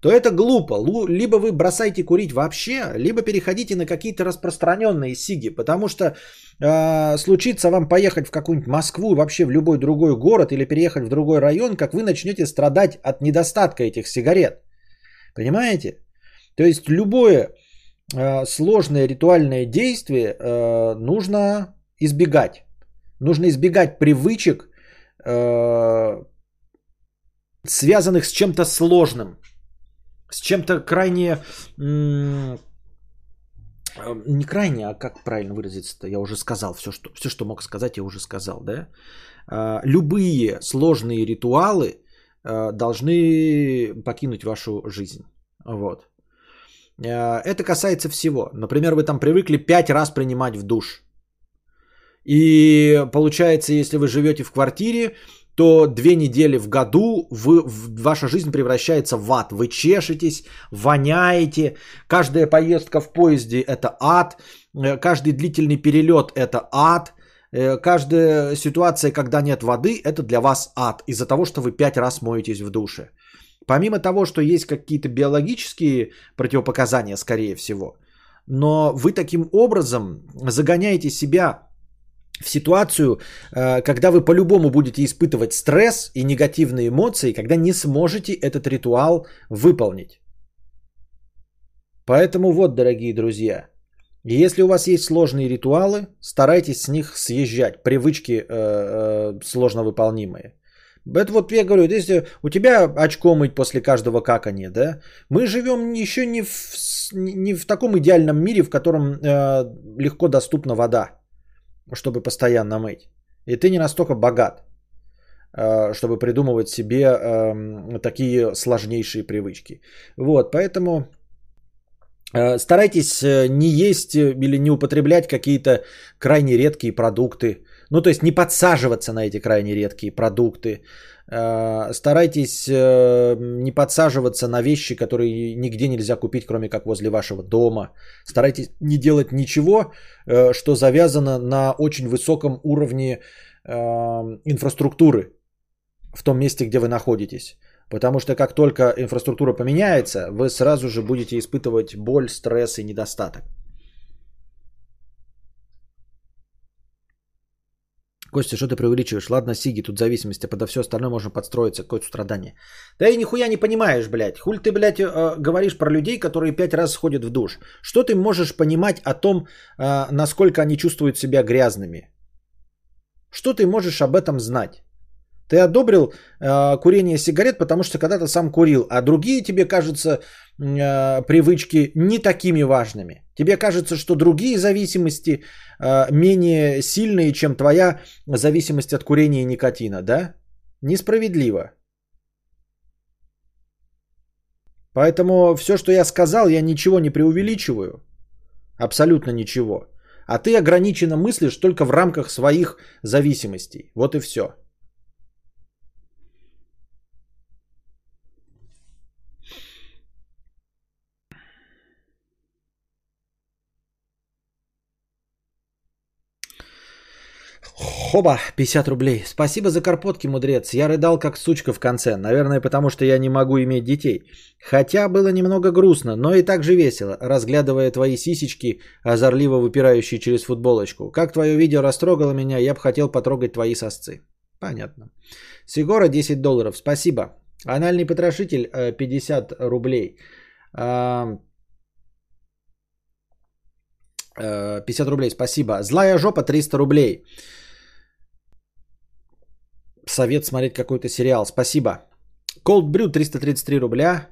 то это глупо. Лу- Либо вы бросайте курить вообще, либо переходите на какие-то распространенные сиги, потому что э, случится вам поехать в какую-нибудь Москву, вообще в любой другой город или переехать в другой район, как вы начнете страдать от недостатка этих сигарет. Понимаете? То есть любое э, сложное ритуальное действие э, нужно избегать. Нужно избегать привычек, э, связанных с чем-то сложным, с чем-то крайне... э, Не крайне, а как правильно выразиться-то? Я уже сказал все, что, все, что мог сказать, я уже сказал, да? А, Любые сложные ритуалы э, должны покинуть вашу жизнь. Вот. Э, Это касается всего. Например, вы там привыкли пять раз принимать в душ. И получается, если вы живете в квартире, то две недели в году вы, ваша жизнь превращается в ад. Вы чешетесь, воняете. Каждая поездка в поезде – это ад. Э, Каждый длительный перелет – это ад. Э, Каждая ситуация, когда нет воды, это для вас ад. Из-за того, что вы пять раз моетесь в душе. Помимо того, что есть какие-то биологические противопоказания, скорее всего, но вы таким образом загоняете себя в ситуацию, э, когда вы по-любому будете испытывать стресс и негативные эмоции, когда не сможете этот ритуал выполнить. Поэтому вот, дорогие друзья, если у вас есть сложные ритуалы, старайтесь с них съезжать, привычки э, э, сложно выполнимые. Это вот я говорю, если у тебя очко мыть после каждого какания, да, мы живем еще не в, не в таком идеальном мире, в котором э, легко доступна вода, чтобы постоянно мыть. И ты не настолько богат, э, чтобы придумывать себе эм, такие сложнейшие привычки. Вот, поэтому э, старайтесь э, не есть или не употреблять какие-то крайне редкие продукты. Ну, то есть не подсаживаться на эти крайне редкие продукты. Э, Старайтесь э, не подсаживаться на вещи, которые нигде нельзя купить, кроме как возле вашего дома. Старайтесь не делать ничего, э, что завязано на очень высоком уровне инфраструктуры в том месте, где вы находитесь. Потому что как только инфраструктура поменяется, вы сразу же будете испытывать боль, стресс и недостаток. Костя, что ты преувеличиваешь? Ладно, Сиги, тут зависимость, а подо все остальное можно подстроиться, какое-то страдание. Да и нихуя не понимаешь, блядь. Хуль ты, блядь, э, говоришь про людей, которые пять раз сходят в душ. Что ты можешь понимать о том, э, насколько они чувствуют себя грязными? Что ты можешь об этом знать? Ты одобрил э, курение сигарет, потому что когда-то сам курил, а другие тебе кажутся э, привычки не такими важными. Тебе кажется, что другие зависимости э, менее сильные, чем твоя зависимость от курения и никотина, да? Несправедливо. Поэтому все, что я сказал, я ничего не преувеличиваю. Абсолютно ничего. А ты ограниченно мыслишь только в рамках своих зависимостей. Вот и все. Хоба, 50 рублей. Спасибо за карпотки, мудрец. Я рыдал как сучка в конце. Наверное, потому что я не могу иметь детей. Хотя было немного грустно, но и так же весело, разглядывая твои сисечки, озорливо выпирающие через футболочку. Как твое видео растрогало меня, я бы хотел потрогать твои сосцы. Понятно. Сигора 10 долларов. Спасибо. Анальный потрошитель э, 50 рублей. А, э, 50 рублей, спасибо. Злая жопа 300 рублей. Совет смотреть какой-то сериал. Спасибо. Cold Brew 333 рубля.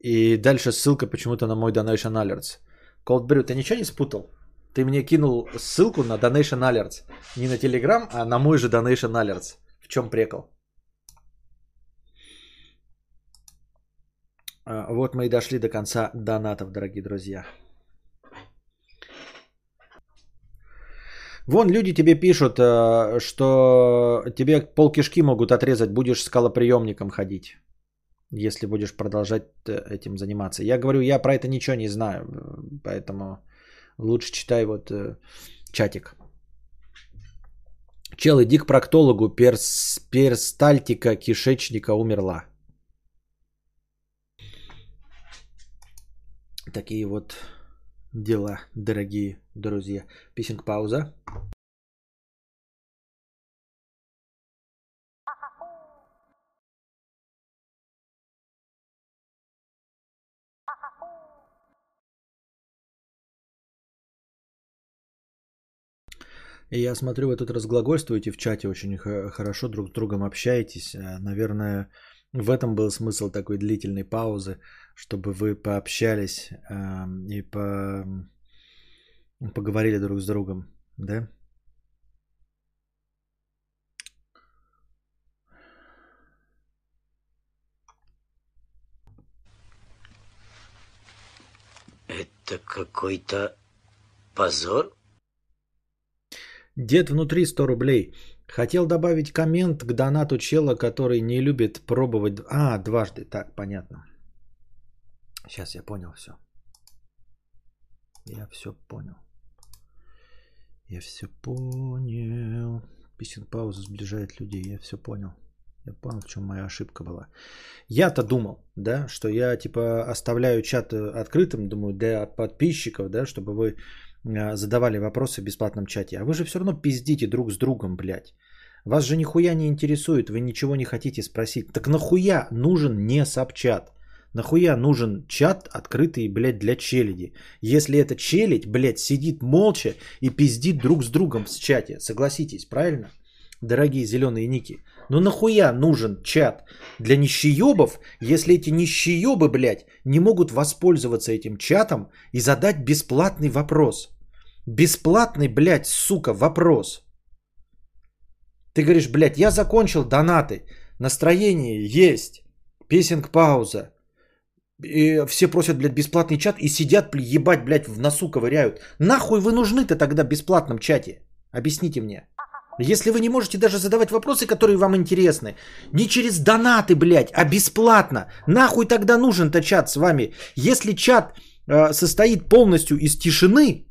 И дальше ссылка почему-то на мой Donation Alerts. Cold Brew, ты ничего не спутал? Ты мне кинул ссылку на Donation Alerts. Не на Telegram, а на мой же Donation Alerts. В чем прикол? А, Вот мы и дошли до конца донатов, дорогие друзья. Вон люди тебе пишут, э, что тебе полкишки могут отрезать, будешь скалоприемником ходить, если будешь продолжать э, этим заниматься. Я говорю, я про это ничего не знаю, поэтому лучше читай вот э, чатик. Чел, иди к проктологу, перс, перстальтика кишечника умерла. Такие вот дела, дорогие друзья. Писинг пауза. Я смотрю, вы тут разглагольствуете в чате, очень хорошо друг с другом общаетесь. Э, наверное, в этом был смысл такой длительной паузы, чтобы вы пообщались э, и по... поговорили друг с другом, да? Это какой-то позор? Дед внутри 100 рублей. Хотел добавить коммент к донату чела, который не любит пробовать... А, дважды. Так, понятно. Сейчас я понял все. Я все понял. Я все понял. Писин пауза сближает людей. Я все понял. Я понял, в чем моя ошибка была. Я-то думал, да, что я типа оставляю чат открытым, думаю, для подписчиков, да, чтобы вы а, задавали вопросы в бесплатном чате. А вы же все равно пиздите друг с другом, блядь. Вас же нихуя не интересует, вы ничего не хотите спросить. Так нахуя нужен не сапчат? Нахуя нужен чат, открытый, блядь, для челяди? Если это челядь, блядь, сидит молча и пиздит друг с другом в чате. Согласитесь, правильно? Дорогие зеленые ники. Ну нахуя нужен чат для нищеебов, если эти нищеебы, блядь, не могут воспользоваться этим чатом и задать бесплатный вопрос? Бесплатный, блядь, сука, вопрос. Ты говоришь, блядь, я закончил донаты, настроение есть, песенг пауза. И все просят, блядь, бесплатный чат и сидят, ебать, блядь, в носу ковыряют. Нахуй вы нужны-то тогда в бесплатном чате? Объясните мне. Если вы не можете даже задавать вопросы, которые вам интересны, не через донаты, блядь, а бесплатно, нахуй тогда нужен-то чат с вами? Если чат э, состоит полностью из тишины,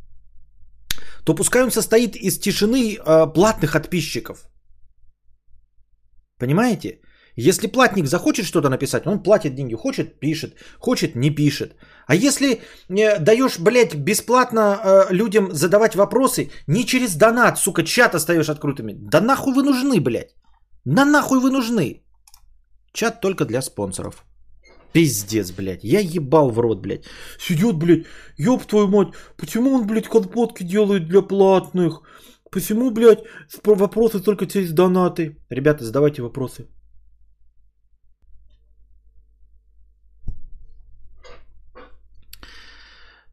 то пускай он состоит из тишины э, платных подписчиков. Понимаете? Если платник захочет что-то написать, он платит деньги, хочет пишет, хочет не пишет. А если э, даешь, блядь, бесплатно э, людям задавать вопросы, не через донат, сука, чат остаешь открытыми. Да нахуй вы нужны, блядь? На нахуй вы нужны? Чат только для спонсоров. Пиздец, блядь. Я ебал в рот, блядь. Сидет, блядь, ёб твою мать. Почему он, блядь, компотки делает для платных? Почему, блядь, вопросы только через донаты? Ребята, задавайте вопросы.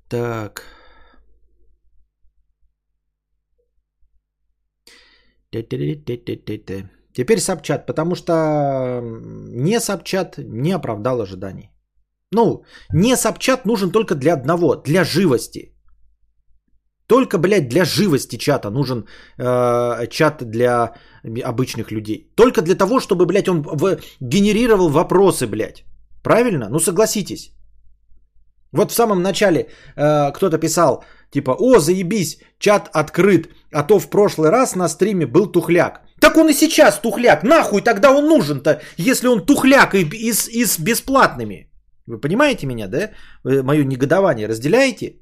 Так. Теперь Сапчат, потому что не Сапчат не оправдал ожиданий. Ну, не Сапчат нужен только для одного, для живости. Только, блядь, для живости чата нужен э, чат для обычных людей. Только для того, чтобы, блядь, он в, генерировал вопросы, блядь. Правильно? Ну согласитесь. Вот в самом начале э, кто-то писал, типа, о, заебись, чат открыт, а то в прошлый раз на стриме был тухляк. Так он и сейчас тухляк, нахуй тогда он нужен-то, если он тухляк и, и, и с бесплатными. Вы понимаете меня, да? Вы мое негодование разделяете?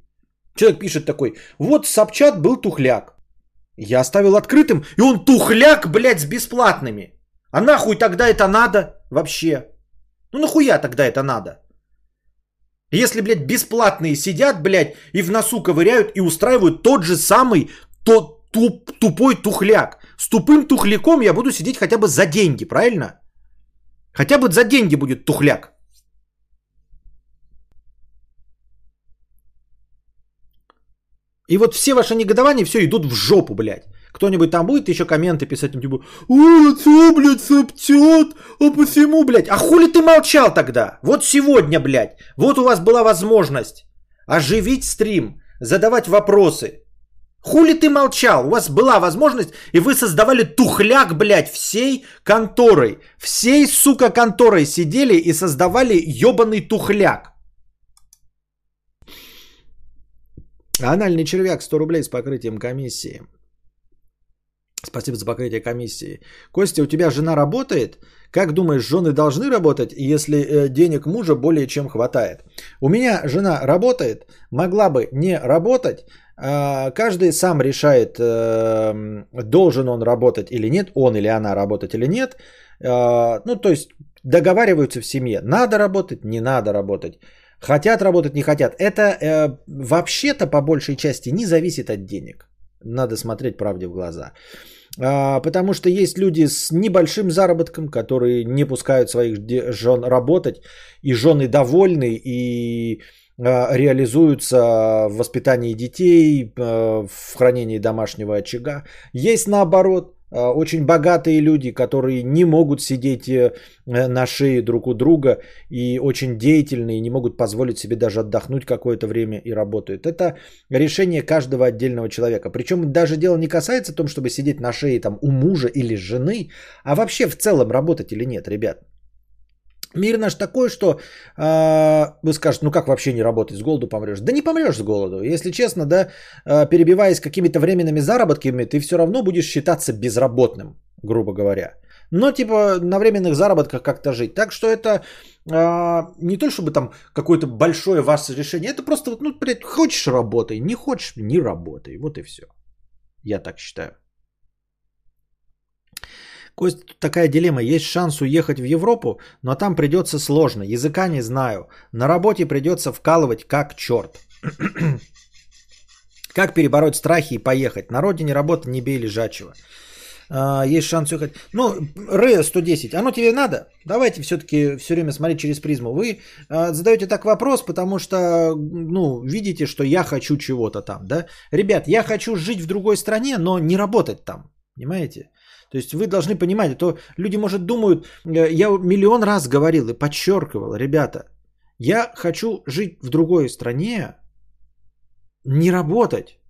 Человек пишет такой, вот Сапчат был тухляк. Я оставил открытым, и он тухляк, блядь, с бесплатными. А нахуй тогда это надо вообще? Ну нахуя тогда это надо? Если, блядь, бесплатные сидят, блядь, и в носу ковыряют и устраивают тот же самый тот, туп, тупой тухляк. С тупым тухляком я буду сидеть хотя бы за деньги, правильно? Хотя бы за деньги будет тухляк. И вот все ваши негодования все идут в жопу, блядь. Кто-нибудь там будет еще комменты писать, ну, типа, отцу, блядь, соптет, а почему, блядь? А хули ты молчал тогда? Вот сегодня, блядь, вот у вас была возможность оживить стрим, задавать вопросы. Хули ты молчал? У вас была возможность, и вы создавали тухляк, блядь, всей конторой. Всей, сука, конторой сидели и создавали ебаный тухляк. Анальный червяк 100 рублей с покрытием комиссии. Спасибо за покрытие комиссии. Костя, у тебя жена работает? Как думаешь, жены должны работать, если э, денег мужа более чем хватает? У меня жена работает, могла бы не работать. А, каждый сам решает, э, должен он работать или нет, он или она работать или нет. А, ну, то есть договариваются в семье. Надо работать, не надо работать. Хотят работать, не хотят. Это э, вообще-то по большей части не зависит от денег. Надо смотреть правде в глаза. А, потому что есть люди с небольшим заработком, которые не пускают своих жен работать, и жены довольны, и а, реализуются в воспитании детей, а, в хранении домашнего очага. Есть наоборот, очень богатые люди, которые не могут сидеть э, на шее друг у друга и очень деятельные, не могут позволить себе даже отдохнуть какое-то время и работают. Это решение каждого отдельного человека. Причем даже дело не касается том, чтобы сидеть на шее там, у мужа или жены, а вообще в целом работать или нет, ребят. Мир наш такой, что э, вы скажете, ну как вообще не работать, с голоду помрешь? Да не помрешь с голоду. Если честно, да, э, перебиваясь какими-то временными заработками, ты все равно будешь считаться безработным, грубо говоря. Но типа на временных заработках как-то жить. Так что это э, не то, чтобы там какое-то большое ваше решение. Это просто, ну, блядь, хочешь работай, не хочешь, не работай. Вот и все. Я так считаю. Кость, такая дилемма. Есть шанс уехать в Европу, но там придется сложно. Языка не знаю. На работе придется вкалывать как черт. как перебороть страхи и поехать? На родине работа не бей лежачего. А, есть шанс уехать. Ну, Р 110, оно тебе надо? Давайте все-таки все время смотреть через призму. Вы а, задаете так вопрос, потому что, ну, видите, что я хочу чего-то там, да? Ребят, я хочу жить в другой стране, но не работать там. Понимаете? То есть вы должны понимать, а то люди, может, думают, э, я миллион раз говорил и подчеркивал, ребята, я хочу жить в другой стране, не работать.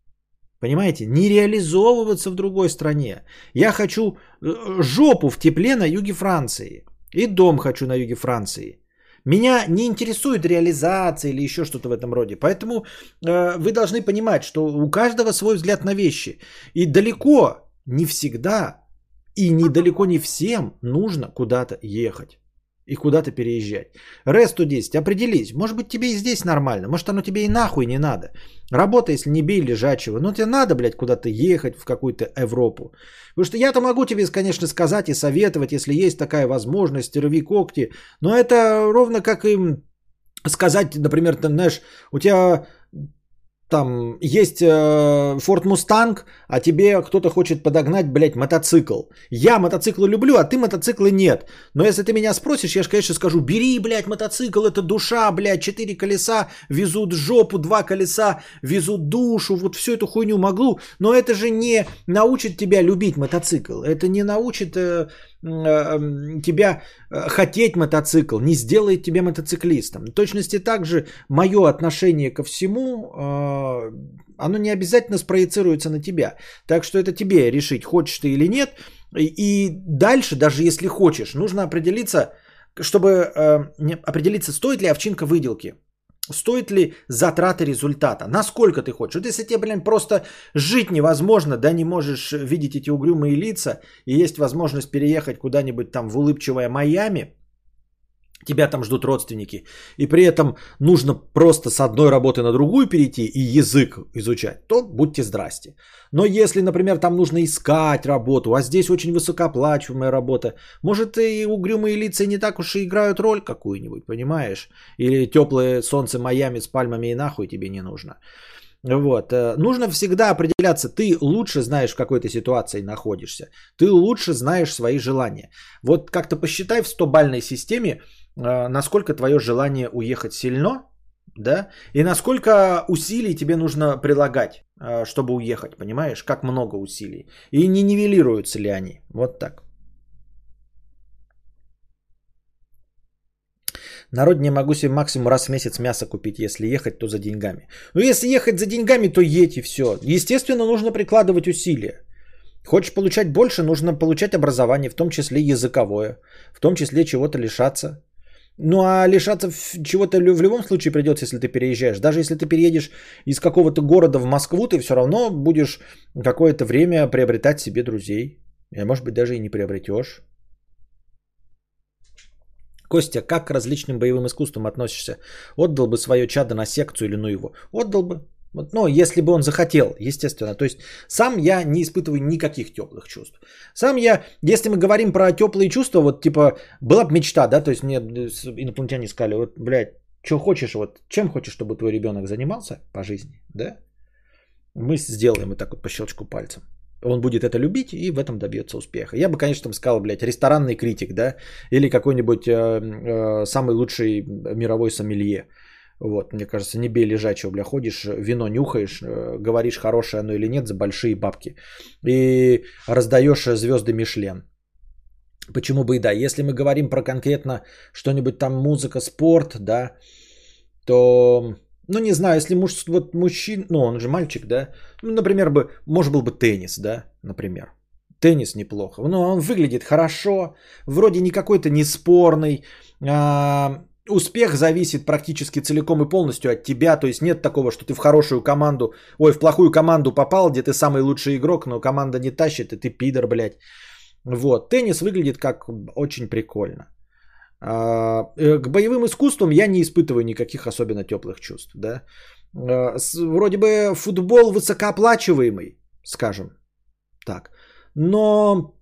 Понимаете, не реализовываться в другой стране. Я хочу э, жопу в тепле на юге Франции. И дом хочу на юге Франции. Меня не интересует реализация или еще что-то в этом роде. Поэтому э, вы должны понимать, что у каждого свой взгляд на вещи. И далеко не всегда и недалеко не всем нужно куда-то ехать и куда-то переезжать. Ре 110, определись. Может быть тебе и здесь нормально. Может оно тебе и нахуй не надо. Работа, если не бей лежачего. Но тебе надо, блядь, куда-то ехать в какую-то Европу. Потому что я-то могу тебе, конечно, сказать и советовать, если есть такая возможность, рви когти. Но это ровно как и сказать, например, ты знаешь, у тебя там есть э, Ford Mustang, а тебе кто-то хочет подогнать, блядь, мотоцикл. Я мотоциклы люблю, а ты мотоциклы нет. Но если ты меня спросишь, я же, конечно, скажу, бери, блядь, мотоцикл, это душа, блядь, четыре колеса везут жопу, два колеса везут душу, вот всю эту хуйню могу. Но это же не научит тебя любить мотоцикл. Это не научит э, э, тебя э, хотеть мотоцикл, не сделает тебя мотоциклистом. В точности также мое отношение ко всему, э, оно не обязательно спроецируется на тебя. Так что это тебе решить, хочешь ты или нет. И дальше, даже если хочешь, нужно определиться, чтобы определиться, стоит ли овчинка выделки. Стоит ли затраты результата? Насколько ты хочешь? Вот если тебе, блин, просто жить невозможно, да, не можешь видеть эти угрюмые лица, и есть возможность переехать куда-нибудь там в улыбчивое Майами, тебя там ждут родственники, и при этом нужно просто с одной работы на другую перейти и язык изучать, то будьте здрасте. Но если, например, там нужно искать работу, а здесь очень высокооплачиваемая работа, может и угрюмые лица не так уж и играют роль какую-нибудь, понимаешь? Или теплое солнце Майами с пальмами и нахуй тебе не нужно. Вот. Э, нужно всегда определяться, ты лучше знаешь, в какой то ситуации находишься. Ты лучше знаешь свои желания. Вот как-то посчитай в 100-бальной системе, насколько твое желание уехать сильно, да, и насколько усилий тебе нужно прилагать, а, чтобы уехать, понимаешь, как много усилий, и не нивелируются ли они, вот так. Народ не могу себе максимум раз в месяц мясо купить. Если ехать, то за деньгами. Ну, если ехать за деньгами, то едь и все. Естественно, нужно прикладывать усилия. Хочешь получать больше, нужно получать образование, в том числе языковое, в том числе чего-то лишаться. Ну а лишаться чего-то в любом случае придется, если ты переезжаешь. Даже если ты переедешь из какого-то города в Москву, ты все равно будешь какое-то время приобретать себе друзей. И может быть даже и не приобретешь. Костя, как к различным боевым искусствам относишься? Отдал бы свое чадо на секцию или ну его? Отдал бы. Ну, если бы он захотел, естественно. То есть сам я не испытываю никаких теплых чувств. Сам я, если мы говорим про теплые чувства, вот типа была бы мечта, да, то есть мне инопланетяне сказали, вот, блядь, что хочешь, вот, чем хочешь, чтобы твой ребенок занимался по жизни, да? Мы сделаем вот так вот по щелчку пальцем. Он будет это любить и в этом добьется успеха. Я бы, конечно, там сказал, блядь, ресторанный критик, да, или какой-нибудь э, э, самый лучший мировой сомелье. Вот, мне кажется, не бей лежачего, бля, ходишь, вино нюхаешь, э, говоришь, хорошее оно или нет за большие бабки. И раздаешь звезды Мишлен. Почему бы и да. Если мы говорим про конкретно что-нибудь там музыка, спорт, да, то, ну не знаю, если муж, вот мужчин, ну он же мальчик, да, ну, например, бы, может был бы теннис, да, например. Теннис неплохо. Но он выглядит хорошо, вроде не какой-то неспорный, а, успех зависит практически целиком и полностью от тебя. То есть нет такого, что ты в хорошую команду, ой, в плохую команду попал, где ты самый лучший игрок, но команда не тащит, и ты пидор, блядь. Вот. Теннис выглядит как очень прикольно. А, э, к боевым искусствам я не испытываю никаких особенно теплых чувств. Да? А, вроде бы футбол высокооплачиваемый, скажем так. Но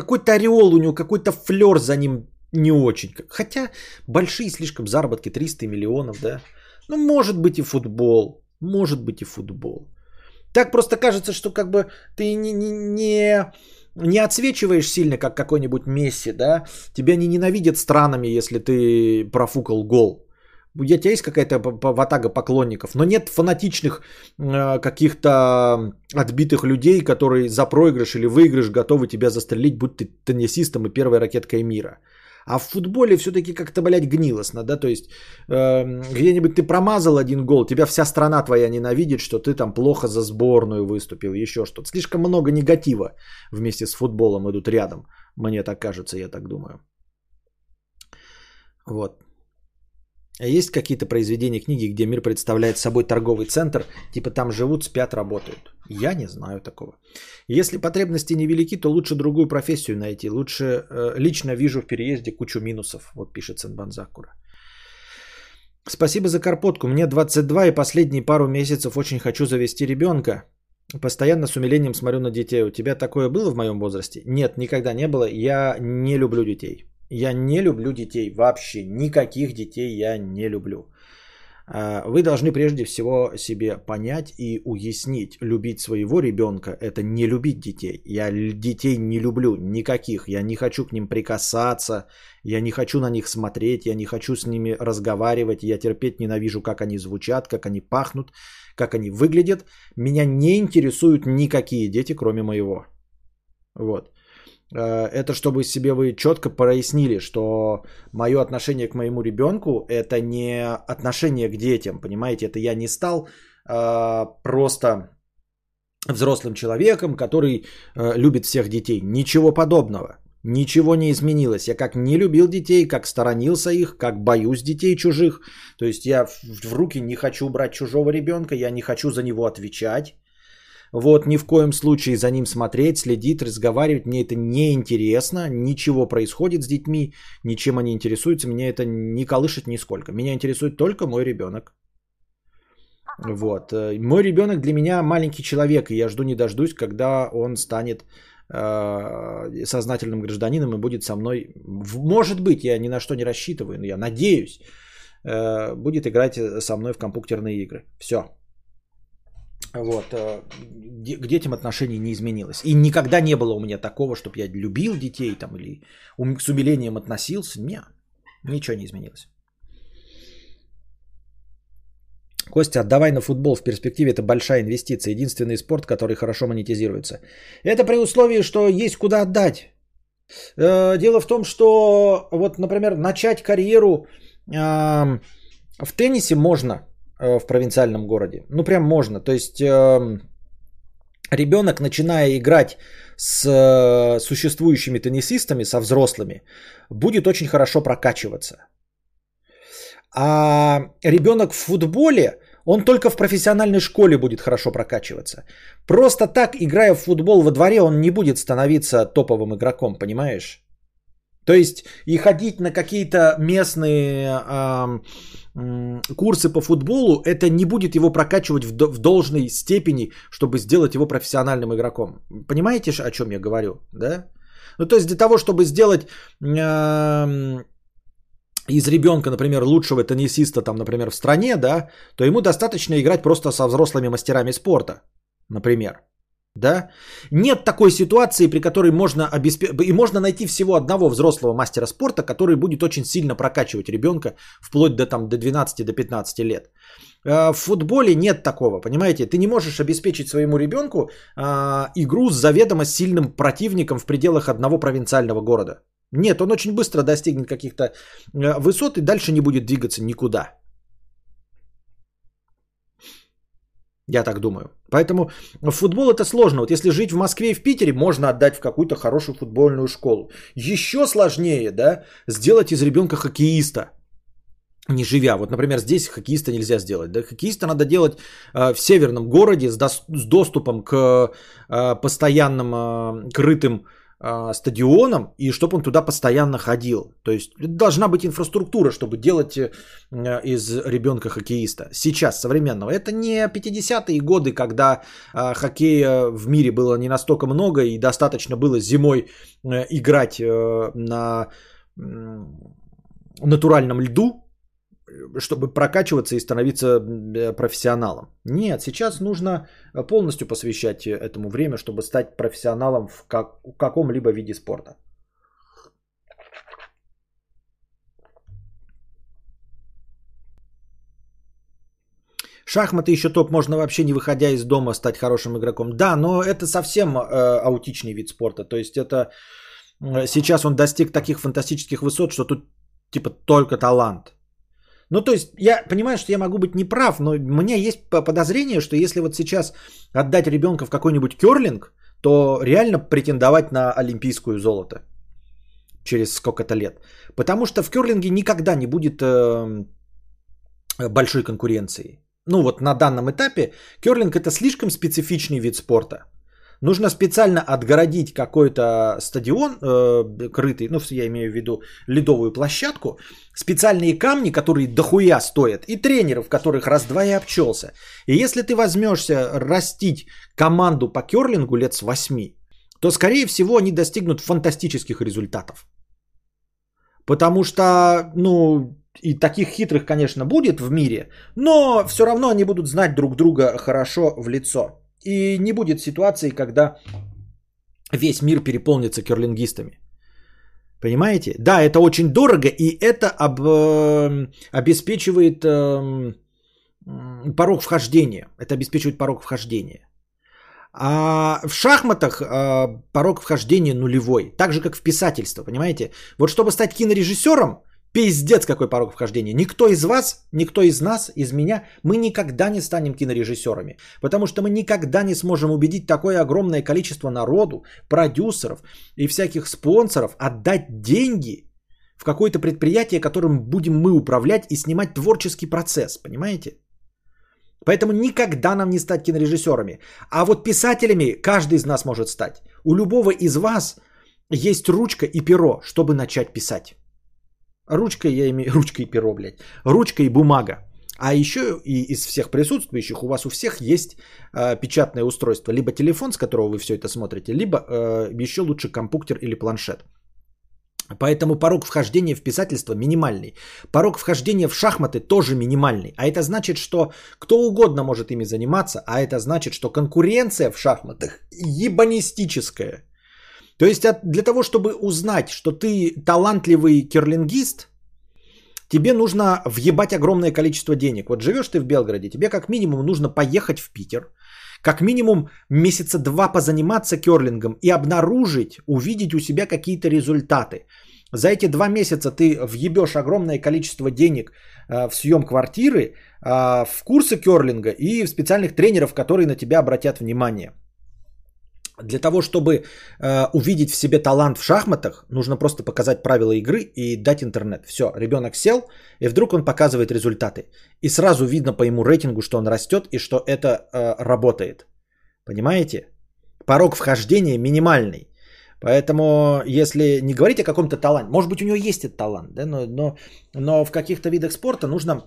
какой-то ореол у него, какой-то флер за ним не очень. Хотя большие слишком заработки, 300 миллионов, да. Ну, может быть и футбол. Может быть и футбол. Так просто кажется, что как бы ты не, не, не, не отсвечиваешь сильно, как какой-нибудь Месси, да. Тебя не ненавидят странами, если ты профукал гол. У тебя есть какая-то ватага поклонников, но нет фанатичных э, каких-то отбитых людей, которые за проигрыш или выигрыш готовы тебя застрелить, будь ты теннисистом и первой ракеткой мира. А в футболе все-таки как-то, блядь, гнилостно, да, то есть э, где-нибудь ты промазал один гол, тебя вся страна твоя ненавидит, что ты там плохо за сборную выступил, еще что-то. Слишком много негатива вместе с футболом идут рядом, мне так кажется, я так думаю. Вот. А есть какие-то произведения книги, где мир представляет собой торговый центр, типа там живут, спят, работают? Я не знаю такого. Если потребности невелики, то лучше другую профессию найти. Лучше э, лично вижу в переезде кучу минусов, вот пишет Сенбанзакура. Спасибо за карпотку. Мне 22 и последние пару месяцев очень хочу завести ребенка. Постоянно с умилением смотрю на детей. У тебя такое было в моем возрасте? Нет, никогда не было. Я не люблю детей. Я не люблю детей вообще. Никаких детей я не люблю. А, вы должны прежде всего себе понять и уяснить, любить своего ребенка – это не любить детей. Я детей не люблю никаких, я не хочу к ним прикасаться, я не хочу на них смотреть, я не хочу с ними разговаривать, я терпеть ненавижу, как они звучат, как они пахнут, как они выглядят. Меня не интересуют никакие дети, кроме моего. Вот. Э, это чтобы себе вы четко прояснили, что мое отношение к моему ребенку это не отношение к детям, понимаете? Это я не стал э, просто взрослым человеком, который э, любит всех детей. Ничего подобного. Ничего не изменилось. Я как не любил детей, как сторонился их, как боюсь детей чужих. То есть я в руки не хочу брать чужого ребенка, я не хочу за него отвечать. Вот ни в коем случае за ним смотреть, следить, разговаривать. Мне это не интересно. Ничего происходит с детьми, ничем они интересуются. Меня это не колышет нисколько. Меня интересует только мой ребенок. Вот. Э, мой ребенок для меня маленький человек, и я жду не дождусь, когда он станет э, сознательным гражданином и будет со мной. Может быть, я ни на что не рассчитываю, но я надеюсь, э, будет играть со мной в компьютерные игры. Все. Вот, э, к детям отношений не изменилось. И никогда не было у меня такого, чтобы я любил детей там или с умилением относился. Нет, ничего не изменилось. Костя, отдавай на футбол в перспективе это большая инвестиция. Единственный спорт, который хорошо монетизируется. Это при условии, что есть куда отдать. Э, Дело в том, что вот, например, начать карьеру в теннисе можно в провинциальном городе. Ну, прям можно. То есть эм, ребенок, начиная играть с э, существующими теннисистами, со взрослыми, будет очень хорошо прокачиваться. А ребенок в футболе, он только в профессиональной школе будет хорошо прокачиваться. Просто так, играя в футбол во дворе, он не будет становиться топовым игроком, понимаешь? То есть и ходить на какие-то местные м, курсы по футболу, это не будет его прокачивать в, в должной степени, чтобы сделать его профессиональным игроком. Понимаете, о чем я говорю? Да? Ну, то есть для того, чтобы сделать из ребенка, например, лучшего теннисиста, там, например, в стране, да, то ему достаточно играть просто со взрослыми мастерами спорта, например. Да? Нет такой ситуации, при которой можно обеспечить... И можно найти всего одного взрослого мастера спорта, который будет очень сильно прокачивать ребенка вплоть до, там, до 12, до 15 лет. Э, В футболе нет такого, понимаете? Ты не можешь обеспечить своему ребенку а, игру с заведомо сильным противником в пределах одного провинциального города. Нет, он очень быстро достигнет каких-то э, высот и дальше не будет двигаться никуда. Я так думаю. Поэтому футбол это сложно. Вот если жить в Москве и в Питере, можно отдать в какую-то хорошую футбольную школу. Еще сложнее, да, сделать из ребенка хоккеиста, не живя. Вот, например, здесь хоккеиста нельзя сделать. Да? Хоккеиста надо делать э, в северном городе с, дос- с доступом к э, постоянным э, крытым э, стадионам, и чтобы он туда постоянно ходил. То есть должна быть инфраструктура, чтобы делать э, из ребенка хоккеиста. Сейчас, современного. Это не 50-е годы, когда э, хоккея в мире было не настолько много, и достаточно было зимой э, играть э, на натуральном льду, чтобы прокачиваться и становиться э, профессионалом. Нет, сейчас нужно полностью посвящать этому время, чтобы стать профессионалом в как, в каком-либо виде спорта. Шахматы еще топ, можно вообще не выходя из дома стать хорошим игроком. Да, но это совсем э, аутичный вид спорта. То есть это э, сейчас он достиг таких фантастических высот, что тут типа только талант. Ну, то есть, я понимаю, что я могу быть неправ, но у меня есть по- подозрение, что если вот сейчас отдать ребенка в какой-нибудь керлинг, то реально претендовать на олимпийскую золото через сколько-то лет. Потому что в керлинге никогда не будет э, большой конкуренции. Ну вот на данном этапе керлинг это слишком специфичный вид спорта. Нужно специально отгородить какой-то стадион э, крытый, ну я имею в виду ледовую площадку, специальные камни, которые дохуя стоят, и тренеров, которых раз-два и обчелся. И если ты возьмешься растить команду по керлингу лет с 8, то скорее всего они достигнут фантастических результатов. Потому что, ну, и таких хитрых, конечно, будет в мире, но все равно они будут знать друг друга хорошо в лицо. И не будет ситуации, когда весь мир переполнится керлингистами. Понимаете? Да, это очень дорого, и это об, э, обеспечивает э, порог вхождения. Это обеспечивает порог вхождения. А в шахматах э, порог вхождения нулевой. Так же, как в писательство, понимаете? Вот чтобы стать кинорежиссером, пиздец какой порог вхождения. Никто из вас, никто из нас, из меня, мы никогда не станем кинорежиссерами. Потому что мы никогда не сможем убедить такое огромное количество народу, продюсеров и всяких спонсоров отдать деньги в какое-то предприятие, которым будем мы управлять и снимать творческий процесс. Понимаете? Поэтому никогда нам не стать кинорежиссерами. А вот писателями каждый из нас может стать. У любого из вас есть ручка и перо, чтобы начать писать. Ручка, я имею, ручка и перо, блядь. Ручка и бумага. А еще и из всех присутствующих у вас у всех есть э, печатное устройство. Либо телефон, с которого вы все это смотрите, либо э, еще лучше компьютер или планшет. Поэтому порог вхождения в писательство минимальный. Порог вхождения в шахматы тоже минимальный. А это значит, что кто угодно может ими заниматься, а это значит, что конкуренция в шахматах ебанистическая. То есть для того, чтобы узнать, что ты талантливый керлингист, тебе нужно въебать огромное количество денег. Вот живешь ты в Белгороде, тебе как минимум нужно поехать в Питер, как минимум месяца два позаниматься керлингом и обнаружить, увидеть у себя какие-то результаты. За эти два месяца ты въебешь огромное количество денег э, в съем квартиры, э, в курсы керлинга и в специальных тренеров, которые на тебя обратят внимание. Для того, чтобы э, увидеть в себе талант в шахматах, нужно просто показать правила игры и дать интернет. Все, ребенок сел, и вдруг он показывает результаты. И сразу видно по ему рейтингу, что он растет и что это э, работает. Понимаете? Порог вхождения минимальный. Поэтому, если не говорить о каком-то таланте, может быть, у него есть этот талант, да, но, но, но в каких-то видах спорта нужно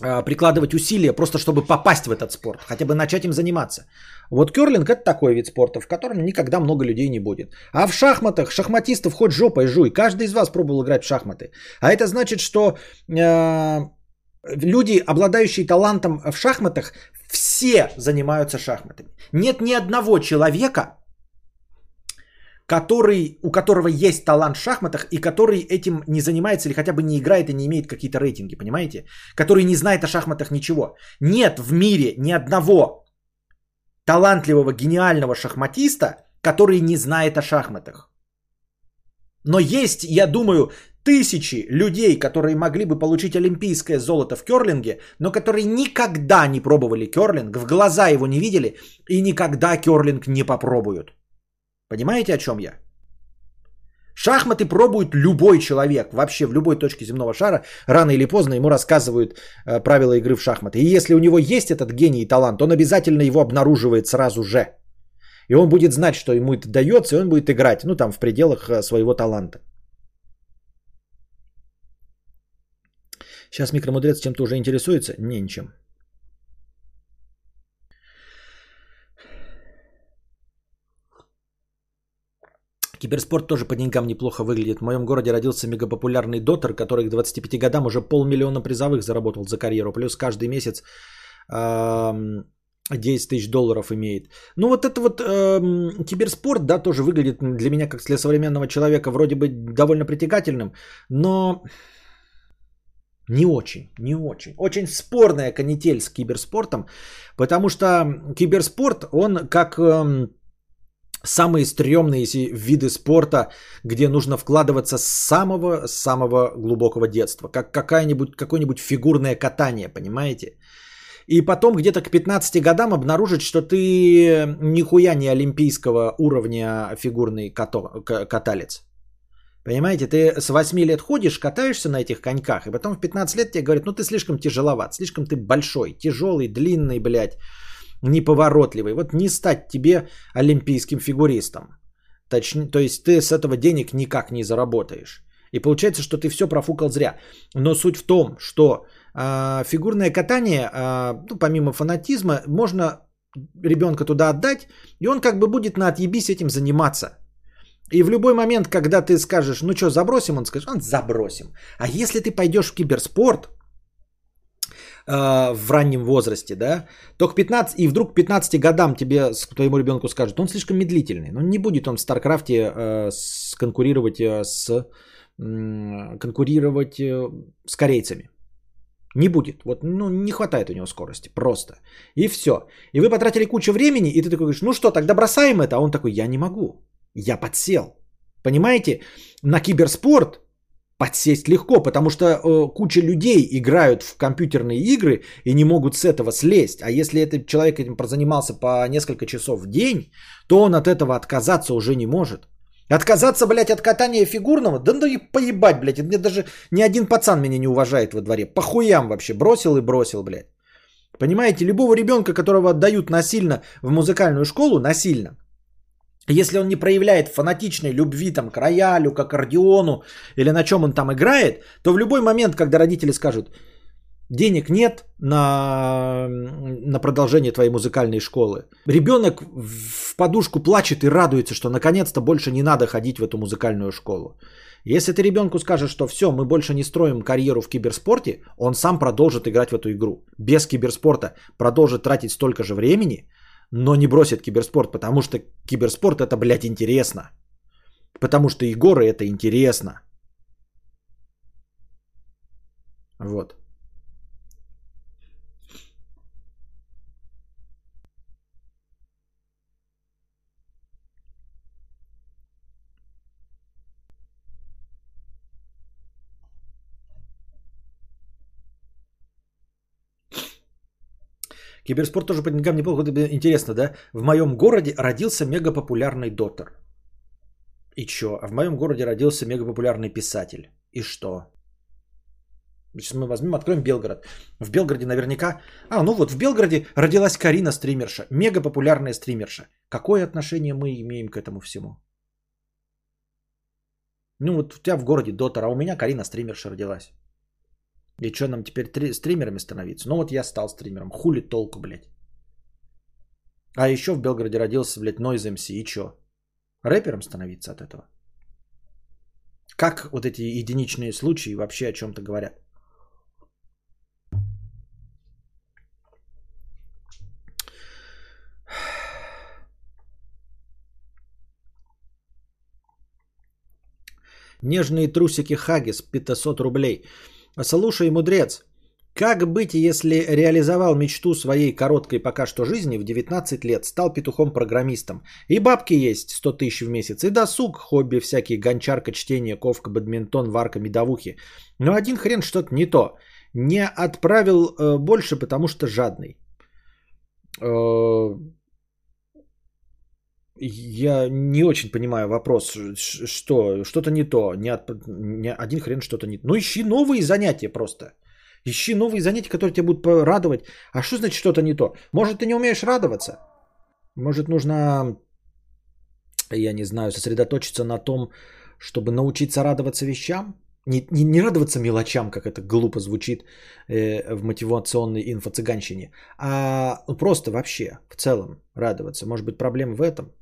прикладывать усилия просто чтобы попасть в этот спорт, хотя бы начать им заниматься. Вот керлинг это такой вид спорта, в котором никогда много людей не будет. А в шахматах шахматистов хоть жопой жуй. Каждый из вас пробовал играть в шахматы. А это значит, что э, люди, обладающие талантом в шахматах, все занимаются шахматами. Нет ни одного человека, который, у которого есть талант в шахматах и который этим не занимается или хотя бы не играет и не имеет какие-то рейтинги, понимаете? Который не знает о шахматах ничего. Нет в мире ни одного талантливого, гениального шахматиста, который не знает о шахматах. Но есть, я думаю, тысячи людей, которые могли бы получить олимпийское золото в керлинге, но которые никогда не пробовали керлинг, в глаза его не видели и никогда керлинг не попробуют. Понимаете, о чем я? Шахматы пробует любой человек, вообще в любой точке земного шара, рано или поздно ему рассказывают э, правила игры в шахматы. И если у него есть этот гений и талант, он обязательно его обнаруживает сразу же. И он будет знать, что ему это дается, и он будет играть, ну там в пределах э, своего таланта. Сейчас микромудрец чем-то уже интересуется? Не, ничем. Киберспорт тоже по деньгам неплохо выглядит. В моем городе родился мегапопулярный дотер, который к 25 годам уже полмиллиона призовых заработал за карьеру. Плюс каждый месяц э, 10 тысяч долларов имеет. Ну вот это вот э, киберспорт, да, тоже выглядит для меня как для современного человека вроде бы довольно притягательным, но не очень, не очень. Очень спорная канитель с киберспортом, потому что киберспорт, он как... Э, самые стрёмные виды спорта, где нужно вкладываться с самого, самого глубокого детства. Как какая-нибудь, какое-нибудь фигурное катание, понимаете? И потом где-то к 15 годам обнаружить, что ты нихуя не олимпийского уровня фигурный като, каталец. Понимаете, ты с 8 лет ходишь, катаешься на этих коньках, и потом в 15 лет тебе говорят, ну ты слишком тяжеловат, слишком ты большой, тяжелый, длинный, блядь неповоротливый. Вот не стать тебе олимпийским фигуристом. Точнее, то есть ты с этого денег никак не заработаешь. И получается, что ты все профукал зря. Но суть в том, что э, фигурное катание, э, ну, помимо фанатизма, можно ребенка туда отдать, и он как бы будет на отъебись этим заниматься. И в любой момент, когда ты скажешь, ну что, забросим, он скажет, забросим. А если ты пойдешь в киберспорт, Э, в раннем возрасте, да, то к 15, и вдруг к 15 годам тебе, твоему ребенку скажут, он слишком медлительный, ну не будет он в StarCraft е конкурировать э, с, конкурировать э, с корейцами. Не будет. Вот, ну, не хватает у него скорости. Просто. И все. И вы потратили кучу времени, и ты такой говоришь, ну что, тогда бросаем это. А он такой, я не могу. Я подсел. Понимаете? На киберспорт подсесть легко, потому что э, куча людей играют в компьютерные игры и не могут с этого слезть. А если этот человек этим прозанимался по несколько часов в день, то он от этого отказаться уже не может. Отказаться, блядь, от катания фигурного? Да ну и поебать, блядь. Мне даже ни один пацан меня не уважает во дворе. Похуям вообще. Бросил и бросил, блядь. Понимаете, любого ребенка, которого отдают насильно в музыкальную школу, насильно, если он не проявляет фанатичной любви там, к роялю, к аккордеону или на чем он там играет, то в любой момент, когда родители скажут, денег нет на, на продолжение твоей музыкальной школы, ребенок в подушку плачет и радуется, что наконец-то больше не надо ходить в эту музыкальную школу. Если ты ребенку скажешь, что все, мы больше не строим карьеру в киберспорте, он сам продолжит играть в эту игру. Без киберспорта продолжит тратить столько же времени – но не бросит киберспорт, потому что киберспорт это, блядь, интересно. Потому что и это интересно. Вот. Киберспорт тоже по деньгам неплохо. Интересно, да? В моем городе родился мегапопулярный дотер. И чё? А в моем городе родился мегапопулярный писатель. И что? Сейчас мы возьмем, откроем Белгород. В Белгороде наверняка... А, ну вот, в Белгороде родилась Карина стримерша. Мега популярная стримерша. Какое отношение мы имеем к этому всему? Ну вот у тебя в городе Дотер, а у меня Карина стримерша родилась. И что нам теперь три- стримерами становиться? Ну вот я стал стримером. Хули толку, блядь. А еще в Белгороде родился, блядь, Noise MC. И чё? Рэпером становиться от этого? Как вот эти единичные случаи вообще о чем-то говорят? Нежные трусики Хагис 500 рублей. Слушай, мудрец, как быть, если реализовал мечту своей короткой пока что жизни в 19 лет, стал петухом-программистом? И бабки есть 100 тысяч в месяц, и досуг, хобби всякие, гончарка, чтение, ковка, бадминтон, варка, медовухи. Но один хрен что-то не то. Не отправил э, больше, потому что жадный. Э, я не очень понимаю вопрос, ш- что что-то не то, не, от- не один хрен что-то не. Ну ищи новые занятия просто. Ищи новые занятия, которые тебя будут радовать. А что значит что-то не то? Может ты не умеешь радоваться? Может нужно, я не знаю, сосредоточиться на том, чтобы научиться радоваться вещам? Не, не, не радоваться мелочам, как это глупо звучит э, в мотивационной инфо-цыганщине, а просто вообще, в целом радоваться. Может быть проблема в этом?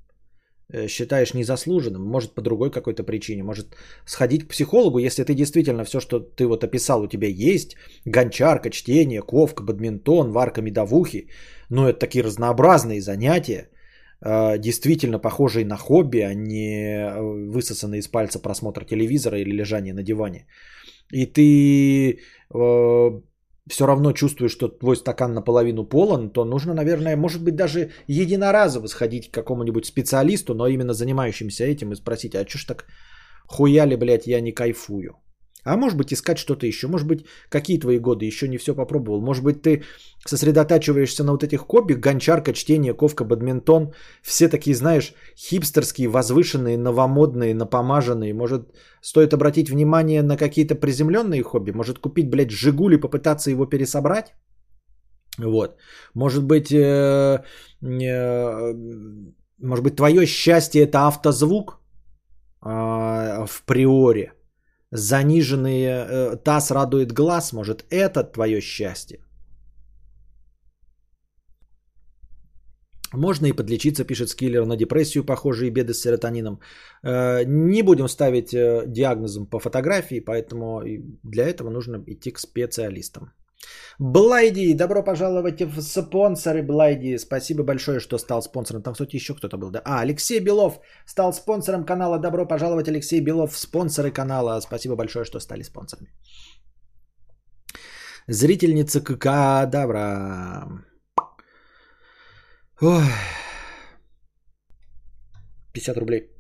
Э, считаешь незаслуженным, может по другой какой-то причине, может сходить к психологу, если ты действительно все, что ты вот описал, у тебя есть, гончарка, чтение, ковка, бадминтон, варка медовухи, но это такие разнообразные занятия, э, действительно похожие на хобби, а не э, высосанный из пальца просмотр телевизора или лежание на диване. И ты все равно чувствуешь, что твой стакан наполовину полон, то нужно, наверное, может быть, даже единоразово сходить к какому-нибудь специалисту, но именно занимающимся этим и спросить, а чё ж так хуяли, блядь, я не кайфую? А может быть, искать что-то еще. Может быть, какие твои годы, еще не все попробовал. Может быть, ты сосредотачиваешься на вот этих хобби, гончарка, чтение, ковка, бадминтон. Все такие, знаешь, хипстерские, возвышенные, новомодные, напомаженные. Может, стоит обратить внимание на какие-то приземленные хобби? Может, купить, блядь, Жигули, попытаться его пересобрать? Вот. Может быть, э, э, может быть, твое счастье это автозвук э, в приоре. Заниженный э, таз радует глаз. Может, это твое счастье? Можно и подлечиться, пишет Скиллер, на депрессию похожие беды с серотонином. Э, Не будем ставить э, диагнозом по фотографии, поэтому для этого нужно идти к специалистам. Блайди, добро пожаловать в спонсоры Блайди. Спасибо большое, что стал спонсором. Там, кстати, еще кто-то был. Да? А, Алексей Белов стал спонсором канала. Добро пожаловать, Алексей Белов, спонсоры канала. Спасибо большое, что стали спонсорами. Зрительница КК, добра. Ой. 50 рублей.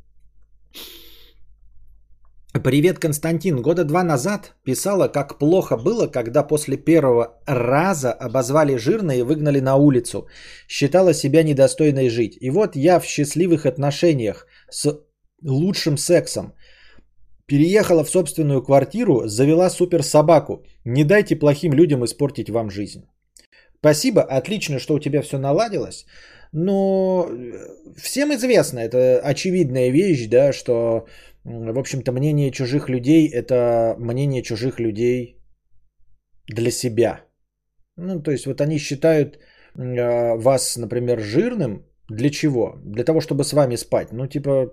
Привет, Константин. Года два назад писала, как плохо было, когда после первого раза обозвали жирно и выгнали на улицу. Считала себя недостойной жить. И вот я в счастливых отношениях с лучшим сексом. Переехала в собственную квартиру, завела супер собаку. Не дайте плохим людям испортить вам жизнь. Спасибо, отлично, что у тебя все наладилось. Но всем известно, это очевидная вещь, да, что, в общем-то, мнение чужих людей – это мнение чужих людей для себя. Ну, то есть, вот они считают э, вас, например, жирным. Для чего? Для того, чтобы с вами спать. Ну, типа,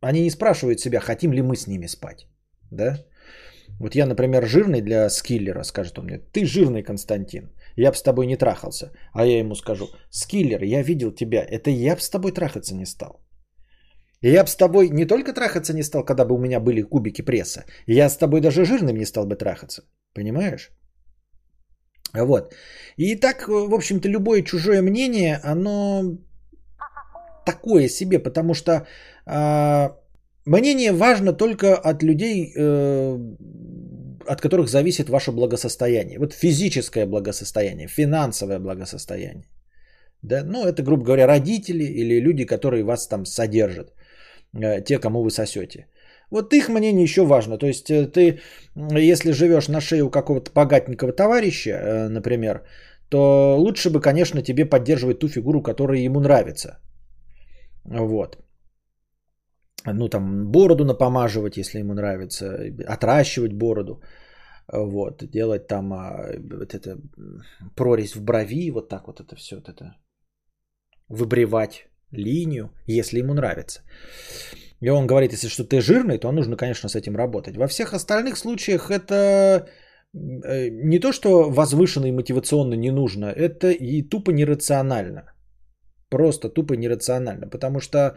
они не спрашивают себя, хотим ли мы с ними спать. Да? Вот я, например, жирный для скиллера, скажет он мне, ты жирный, Константин, я бы с тобой не трахался. А я ему скажу, скиллер, я видел тебя, это я бы с тобой трахаться не стал. Я бы с тобой не только трахаться не стал, когда бы у меня были кубики пресса, я с тобой даже жирным не стал бы трахаться. Понимаешь? Вот. И так, в общем-то, любое чужое мнение, оно такое себе, потому что а, мнение важно только от людей, э, от которых зависит ваше благосостояние. Вот физическое благосостояние, финансовое благосостояние. Да? Ну, это, грубо говоря, родители или люди, которые вас там содержат, э, те, кому вы сосете. Вот их мнение еще важно. То есть э, ты, если живешь на шее у какого-то богатенького товарища, э, например, то лучше бы, конечно, тебе поддерживать ту фигуру, которая ему нравится. Вот. Ну, там, бороду напомаживать, если ему нравится, отращивать бороду. Вот, делать там а, вот это прорезь в брови, вот так вот это все, вот это выбривать линию, если ему нравится. И он говорит, если что ты жирный, то нужно, конечно, с этим работать. Во всех остальных случаях это э, не то, что возвышенно и мотивационно не нужно, это и тупо нерационально. Просто тупо нерационально. Потому что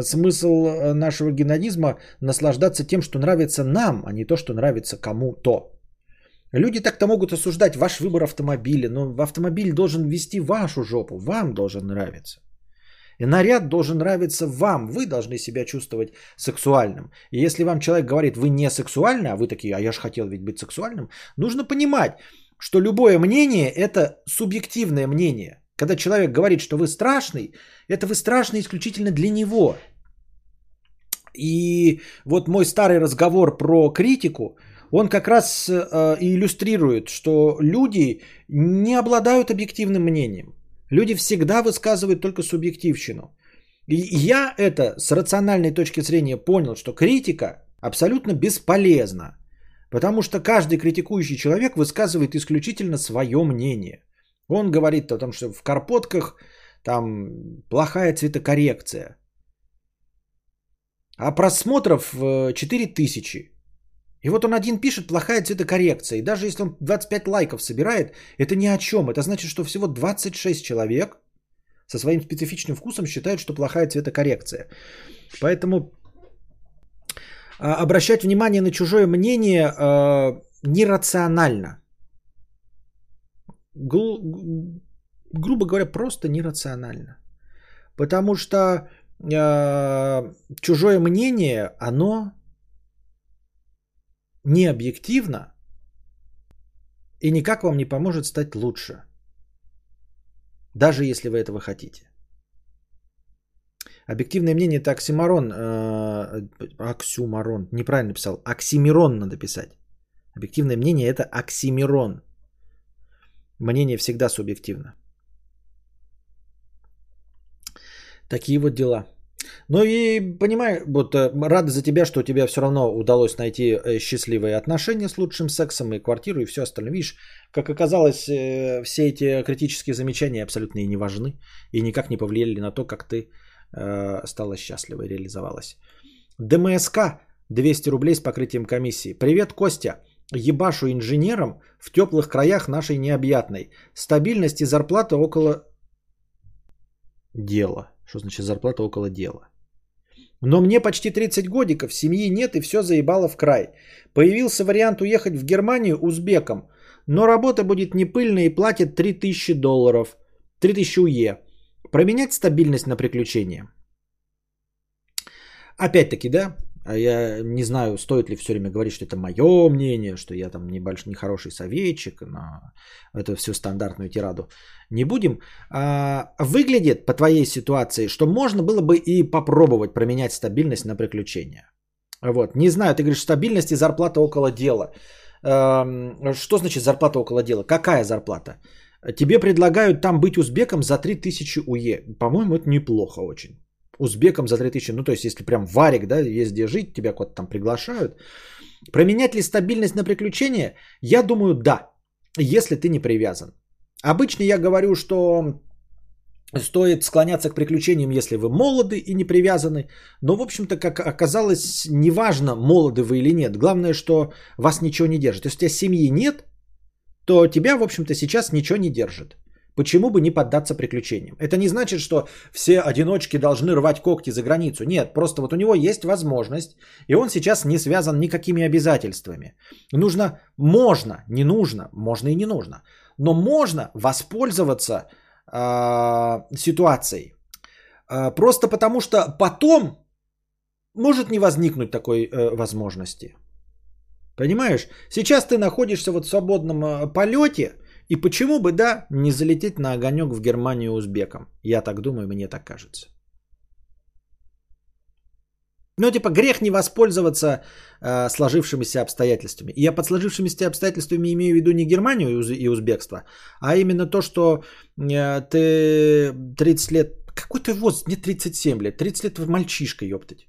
смысл э, нашего генадизма наслаждаться тем, что нравится нам, а не то, что нравится кому-то. Люди так-то могут осуждать ваш выбор автомобиля, но автомобиль должен вести вашу жопу, вам должен нравиться. И наряд должен нравиться вам, вы должны себя чувствовать сексуальным. И если вам человек говорит, вы не сексуальны, а вы такие, а я же хотел ведь быть сексуальным, нужно понимать, что любое мнение – это субъективное мнение. Когда человек говорит, что вы страшный, это вы страшный исключительно для него. И вот мой старый разговор про критику, он как раз э, иллюстрирует, что люди не обладают объективным мнением. Люди всегда высказывают только субъективщину. И я это с рациональной точки зрения понял, что критика абсолютно бесполезна. Потому что каждый критикующий человек высказывает исключительно свое мнение. Он говорит о том, что в карпотках там плохая цветокоррекция. А просмотров 4000. И вот он один пишет плохая цветокоррекция. И даже если он 25 лайков собирает, это ни о чем. Это значит, что всего 26 человек со своим специфичным вкусом считают, что плохая цветокоррекция. Поэтому а, обращать внимание на чужое мнение э, нерационально. Гру, грубо говоря, просто нерационально. Потому что э, чужое мнение, оно не объективно и никак вам не поможет стать лучше. Даже если вы этого хотите. Объективное мнение это оксимарон. Э, оксюмарон. Неправильно написал. Оксимирон надо писать. Объективное мнение это оксимирон. Мнение всегда субъективно. Такие вот дела. Ну и понимаю, вот э, рада за тебя, что у тебя все равно удалось найти э, счастливые отношения с лучшим сексом и квартиру и все остальное. Видишь, как оказалось, э, все эти критические замечания абсолютно и не важны и никак не повлияли на то, как ты стала счастлива и реализовалась. ДМСК 200 рублей с покрытием комиссии. Привет, Костя. Ебашу инженером в теплых краях нашей необъятной. Стабильность и зарплата около дела. Что значит зарплата около дела? Но мне почти 30 годиков, семьи нет и все заебало в край. Появился вариант уехать в Германию узбеком, но работа будет не пыльная и платит 3000 долларов, 3000 УЕ. Променять стабильность на приключения. Опять-таки, да, а я не знаю, стоит ли все время говорить, что это мое мнение, что я там небольшой, нехороший советчик, но это всю стандартную тираду не будем. А, выглядит по твоей ситуации, что можно было бы и попробовать променять стабильность на приключения. Вот. Не знаю, ты говоришь, стабильность и зарплата около дела. А, что значит зарплата около дела? Какая зарплата? Тебе предлагают там быть узбеком за 3000 УЕ. По-моему, это неплохо очень узбекам за 3000. Ну, то есть, если прям варик, да, есть где жить, тебя куда-то там приглашают. Променять ли стабильность на приключения? Я думаю, да, если ты не привязан. Обычно я говорю, что стоит склоняться к приключениям, если вы молоды и не привязаны. Но, в общем-то, как оказалось, неважно, молоды вы или нет. Главное, что вас ничего не держит. Если у тебя семьи нет, то тебя, в общем-то, сейчас ничего не держит. Почему бы не поддаться приключениям? Это не значит, что все одиночки должны рвать когти за границу. Нет, просто вот у него есть возможность, и он сейчас не связан никакими обязательствами. Нужно, можно, не нужно, можно и не нужно, но можно воспользоваться э, ситуацией. Э, просто потому что потом может не возникнуть такой э, возможности. Понимаешь? Сейчас ты находишься вот в свободном э, полете, и почему бы, да, не залететь на огонек в Германию узбекам? Я так думаю, мне так кажется. Ну, типа, грех не воспользоваться э, сложившимися обстоятельствами. И я под сложившимися обстоятельствами имею в виду не Германию и, и узбекство, а именно то, что э, ты 30 лет... Какой ты возраст? Мне 37 лет. 30 лет вы мальчишка, ёптать.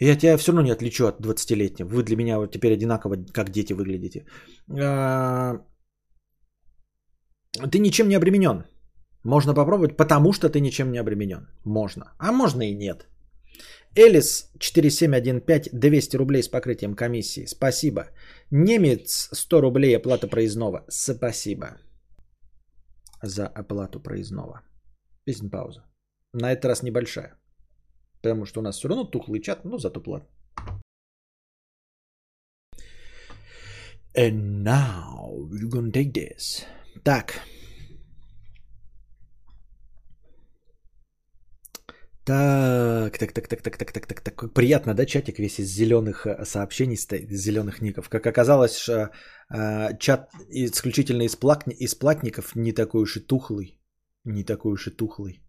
Я тебя все равно не отличу от 20-летнего. Вы для меня вот теперь одинаково, как дети выглядите. А, Ты ничем не обременен. Можно попробовать, потому что ты ничем не обременен. Можно. А можно и нет. Элис 4715, 200 рублей с покрытием комиссии. Спасибо. Немец 100 рублей оплата проездного. Спасибо за оплату проездного. Песня пауза. На этот раз небольшая. Потому что у нас все равно тухлый чат, но зато платно. And now we're gonna take this. Так. Так, так, так, так, так, так, так, так, так. Приятно, да, чатик весь из зеленых э, сообщений из зеленых ников. Как оказалось, э, чат исключительно из, плакни- из платников не такой уж и тухлый. Не такой уж и тухлый.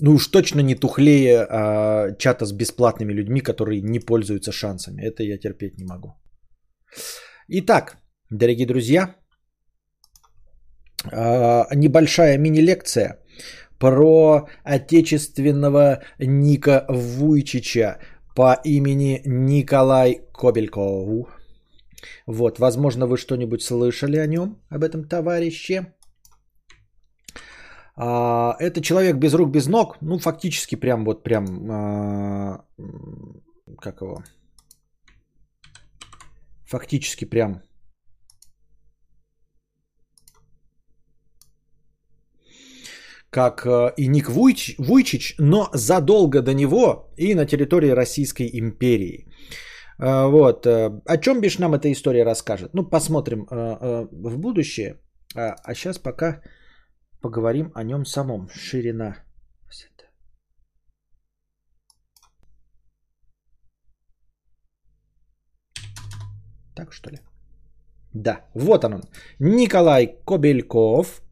Ну уж точно не тухлее а, чата с бесплатными людьми, которые не пользуются шансами. Это я терпеть не могу. Итак, дорогие друзья, а, небольшая мини-лекция про отечественного Ника Вуйчича по имени Николай Кобельков. Вот, возможно, вы что-нибудь слышали о нем, об этом товарище. А, это человек без рук, без ног, ну, фактически прям вот прям, а, как его, фактически прям как э, и Ник Вуйч- Вуйчич, но задолго до него и на территории Российской империи. Э, Вот. э, О чем бишь нам эта история расскажет? Ну, посмотрим э, в будущее. А, а сейчас пока поговорим о нем самом. Ширина. Так что ли? Да, вот он. Николай Кобельков.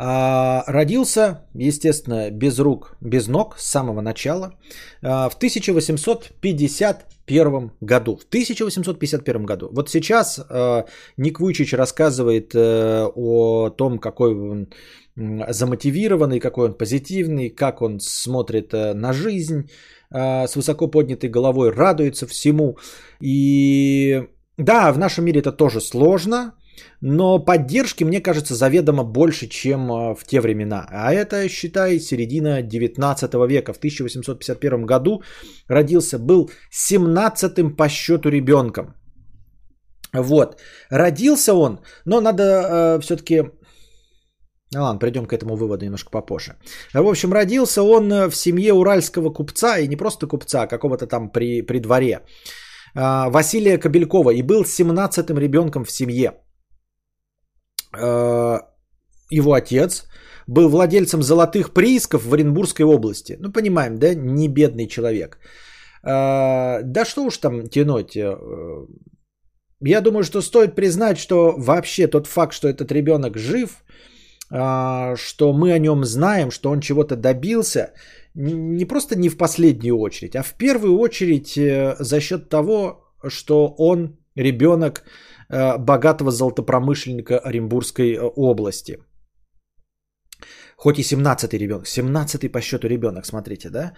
А, родился, естественно, без рук, без ног с самого начала а, в 1851 году. В 1851 году. Вот сейчас а, Ник Вуйчич рассказывает э, о том, какой он замотивированный, какой он позитивный, как он смотрит э, на жизнь с высоко поднятой головой, радуется всему. И да, в нашем мире это тоже сложно, но поддержки, мне кажется, заведомо больше, чем а, в те времена. А это, считай, середина 19 века. В 1851 году родился, был 17-м по счету ребенком. Вот. Родился он, но надо э, все-таки... Ну ладно, придем к этому выводу немножко попозже. В общем, родился он э, в семье уральского купца, и не просто купца, а какого-то там при, при дворе. А, Василия Кобелькова, и был 17-м ребенком в семье. Э, его отец был владельцем золотых приисков в Оренбургской области. Ну, понимаем, да, не бедный человек. Э, Да что уж там тянуть. э, Я думаю, что стоит признать, что вообще тот факт, что этот ребенок жив, что мы о нем знаем, что он чего-то добился, не просто не в последнюю очередь, а в первую очередь за счет того, что он ребенок богатого золотопромышленника Оренбургской э, области. Хоть и 17-й ребенок, 17-й по счету ребенок, смотрите, да?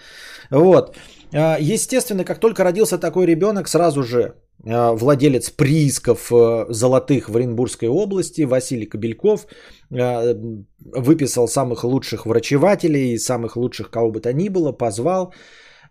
Вот. Э, Естественно, как только родился такой ребенок, сразу же э, владелец приисков э, золотых в Оренбургской области, Василий Кобельков, э, выписал самых лучших врачевателей, самых лучших кого бы то ни было, позвал.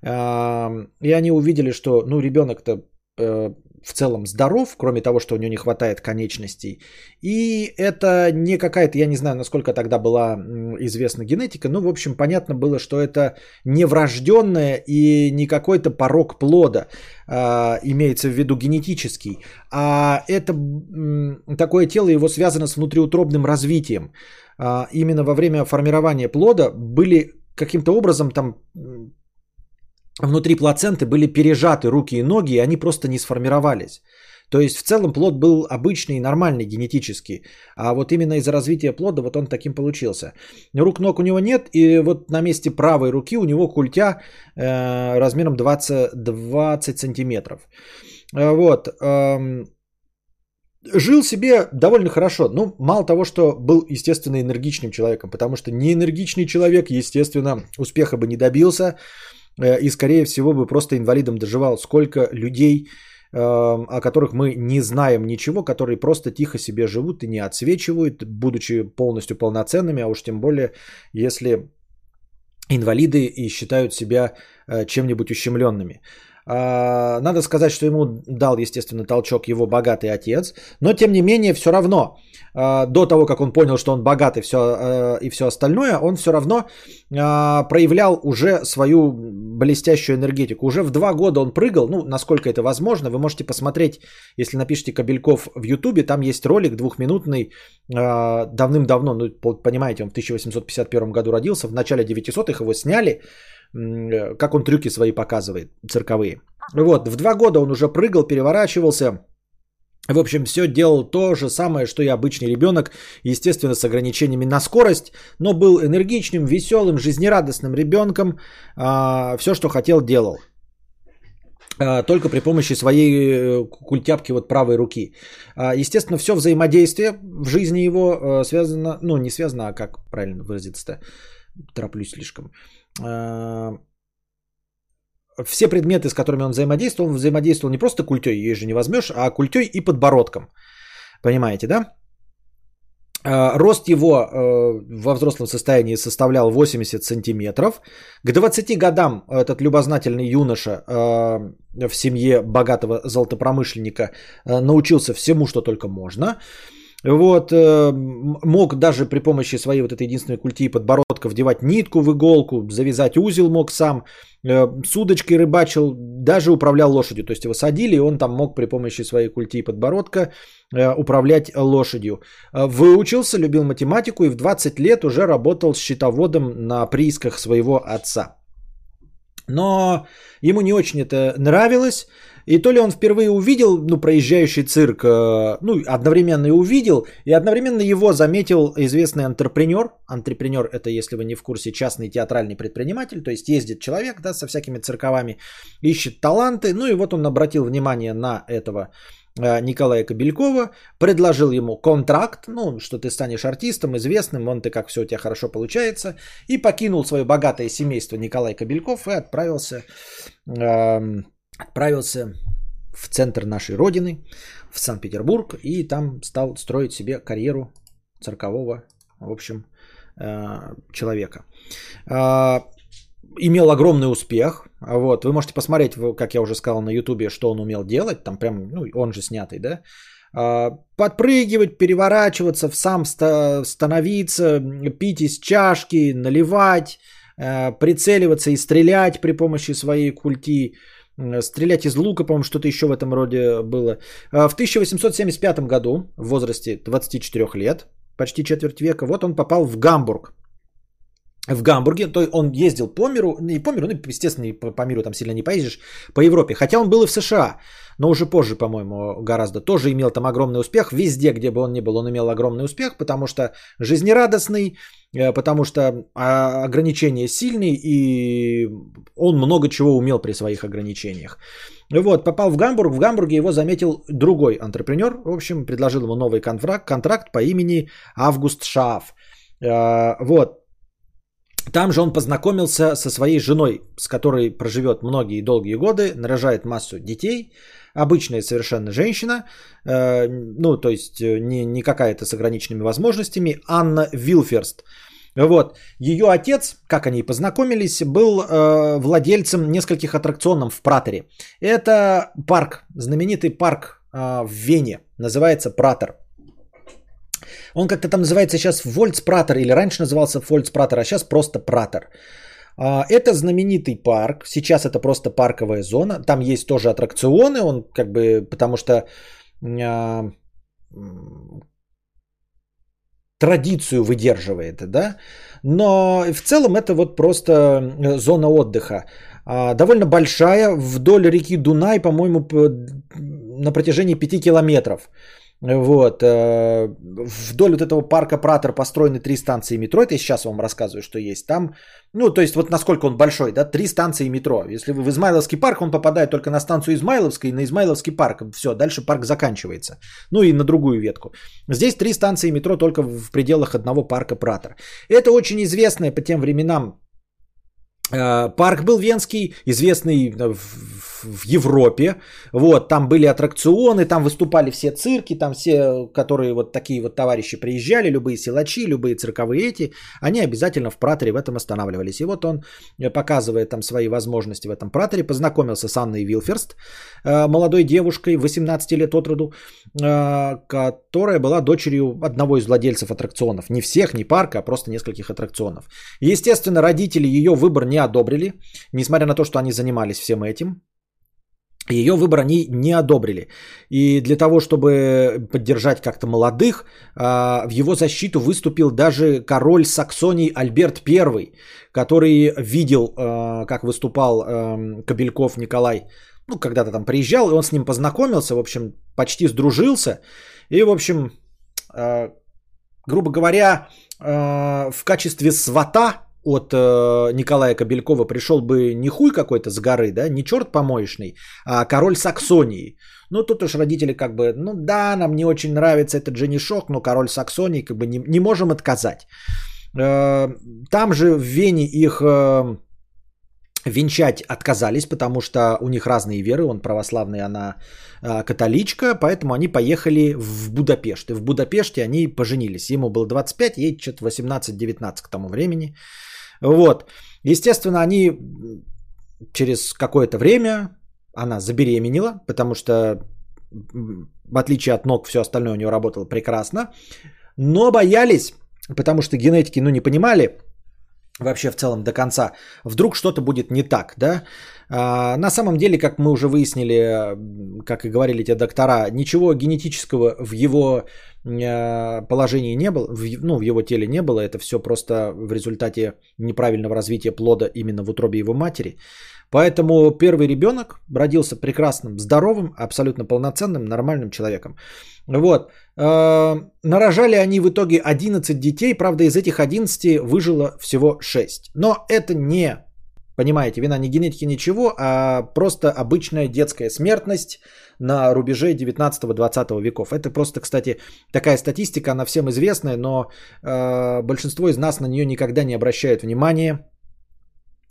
Э, И они увидели, что ну, ребенок-то э, в целом здоров, кроме того, что у него не хватает конечностей. И это не какая-то, я не знаю, насколько тогда была известна генетика, но, в общем, понятно было, что это не врожденное и не какой-то порог плода, а, имеется в виду генетический, а это такое тело его связано с внутриутробным развитием. А, именно во время формирования плода были каким-то образом там внутри плаценты были пережаты руки и ноги, и они просто не сформировались. То есть в целом плод был обычный, нормальный генетически. А вот именно из-за развития плода вот он таким получился. Рук, ног у него нет. И вот на месте правой руки у него культя э, размером 20, 20 сантиметров. Э, вот. Э, жил себе довольно хорошо. Ну, мало того, что был, естественно, энергичным человеком, потому что неэнергичный человек, естественно, успеха бы не добился и, скорее всего, бы просто инвалидом доживал. Сколько людей, э, о которых мы не знаем ничего, которые просто тихо себе живут и не отсвечивают, будучи полностью полноценными, а уж тем более, если инвалиды и считают себя э, чем-нибудь ущемленными. А, надо сказать, что ему дал, естественно, толчок его богатый отец, но тем не менее все равно а, до того, как он понял, что он богат и все, а, и все остальное, он все равно проявлял уже свою блестящую энергетику. Уже в два года он прыгал, ну, насколько это возможно, вы можете посмотреть, если напишите Кобельков в Ютубе, там есть ролик двухминутный, давным-давно, ну, понимаете, он в 1851 году родился, в начале 900-х его сняли, как он трюки свои показывает, цирковые. Вот, в два года он уже прыгал, переворачивался. В общем, все делал то же самое, что и обычный ребенок, естественно, с ограничениями на скорость, но был энергичным, веселым, жизнерадостным ребенком. А, все, что хотел, делал а, только при помощи своей э, культяпки вот правой руки. А, естественно, все взаимодействие в жизни его э, связано, ну не связано, а как правильно выразиться-то, тороплюсь слишком. Э, все предметы, с которыми он взаимодействовал, он взаимодействовал не просто культей, ее же не возьмешь, а культей и подбородком. Понимаете, да? Э, рост его э, во взрослом состоянии составлял 80 сантиметров. К 20 годам этот любознательный юноша в семье богатого золотопромышленника научился всему, что только можно. Вот, э, мог даже при помощи своей вот этой единственной культи подбородка вдевать нитку в иголку, завязать узел мог сам, э, с удочкой рыбачил, даже управлял лошадью. То есть его садили, и он там мог при помощи своей культи и подбородка э, управлять лошадью. Выучился, любил математику и в 20 лет уже работал счетоводом на приисках своего отца. Но ему не очень это нравилось. И то ли он впервые увидел, ну, проезжающий цирк, э, ну, одновременно и увидел, и одновременно его заметил известный антрепренер. Антрепренер – это, если вы не в курсе, частный театральный предприниматель, то есть ездит человек, да, со всякими цирковами, ищет таланты, ну, и вот он обратил внимание на этого э, Николая Кобелькова, предложил ему контракт, ну, что ты станешь артистом, известным, он ты как все у тебя хорошо получается, и покинул свое богатое семейство Николай Кобельков и отправился э, отправился в центр нашей родины, в Санкт-Петербург, и там стал строить себе карьеру циркового, в общем, э, человека. Э, имел огромный успех. Вот, вы можете посмотреть, как я уже сказал на Ютубе, что он умел делать. Там прям, ну, он же снятый, да? Э, подпрыгивать, переворачиваться, сам становиться, пить из чашки, наливать, прицеливаться и стрелять при помощи своей культи стрелять из лука, по-моему, что-то еще в этом роде было. А, в 1875 году, в возрасте 24 лет, почти четверть века, вот он попал в Гамбург. В Гамбурге, то он ездил по миру, не по миру, ну, естественно, по, по миру там сильно не поездишь, по Европе. Хотя он был и в США, но уже позже, по-моему, гораздо. Тоже имел там огромный успех. Везде, где бы он ни был, он имел огромный успех, потому что жизнерадостный, э, потому что а, ограничения сильные, и он много чего умел при своих ограничениях. Вот, попал в Гамбург, в Гамбурге его заметил другой антрепренер, в общем, предложил ему новый контракт, контракт по имени Август Шаф. Э, вот, там же он познакомился со своей женой, с которой проживет многие долгие годы, нарожает массу детей. Обычная совершенно женщина, э, ну, то есть э, не, не какая-то с ограниченными возможностями, Анна Вилферст. Вот. Ее отец, как они познакомились, был э, владельцем нескольких аттракционов в Пратере. Это парк, знаменитый парк э, в Вене, называется Пратер. Он как-то там называется сейчас Вольцпратер, или раньше назывался Вольцпратер, а сейчас просто Пратер. А, это знаменитый парк. Сейчас это просто парковая зона. Там есть тоже аттракционы. Он как бы, потому что а, традицию выдерживает, да. Но в целом это вот просто зона отдыха. а, довольно большая, вдоль реки Дунай, по-моему, на протяжении 5 километров. Вот. э, Вдоль вот этого парка Пратер построены три станции метро. Это я сейчас вам рассказываю, что есть там. Ну, то есть вот насколько он большой, да, три станции метро. Если вы в Измайловский парк, он попадает только на станцию Измайловской и на Измайловский парк. Все, дальше парк заканчивается. Ну и на другую ветку. Здесь три станции метро только в пределах одного парка Пратер. Это очень известная по тем временам Парк был венский, известный в, в- Европе. Вот, там были аттракционы, там выступали все цирки, там все, которые вот такие вот товарищи приезжали, любые силачи, любые цирковые эти, они обязательно в Пратере в этом останавливались. И вот он, э, показывая там свои возможности в этом Пратере, познакомился с Анной Вилферст, э, молодой девушкой, 18 лет от роду, э, которая была дочерью одного из владельцев аттракционов. Не всех, не парка, а просто нескольких аттракционов. Естественно, родители ее выбор не одобрили, несмотря на то, что они занимались всем этим. Ее выбор они не одобрили. И для того, чтобы поддержать как-то молодых, а, в его защиту выступил даже король Саксонии Альберт I, который видел, а, как выступал эм, Кобельков Николай. Ну, когда-то там приезжал, и он с ним познакомился, в общем, почти сдружился. И, в общем, а, грубо говоря, а, в качестве свата от э, Николая Кобелькова пришел бы не хуй какой-то с горы, да, не черт помоечный, а король Саксонии. Ну, тут уж родители как бы, ну да, нам не очень нравится этот женишок, но король Саксонии как бы не, не можем отказать. Э, там же в Вене их э, венчать отказались, потому что у них разные веры, он православный, она э, католичка, поэтому они поехали в Будапешт. И в Будапеште они поженились. Ему было 25, ей что-то 18-19 к тому времени. Вот. Естественно, они через какое-то время, она забеременела, потому что в отличие от ног, все остальное у нее работало прекрасно. Но боялись, потому что генетики, ну, не понимали, вообще в целом до конца, вдруг что-то будет не так, да? А, на самом деле, как мы уже выяснили, как и говорили те доктора, ничего генетического в его положении не было, в, ну, в его теле не было, это все просто в результате неправильного развития плода именно в утробе его матери. Поэтому первый ребенок родился прекрасным, здоровым, абсолютно полноценным, нормальным человеком. Вот. Э, Нарожали они в итоге 11 детей, правда из этих 11 выжило всего 6. Но это не, понимаете, вина не генетики, ничего, а просто обычная детская смертность на рубеже 19-20 веков. Это просто, кстати, такая статистика, она всем известная, но э, большинство из нас на нее никогда не обращают внимания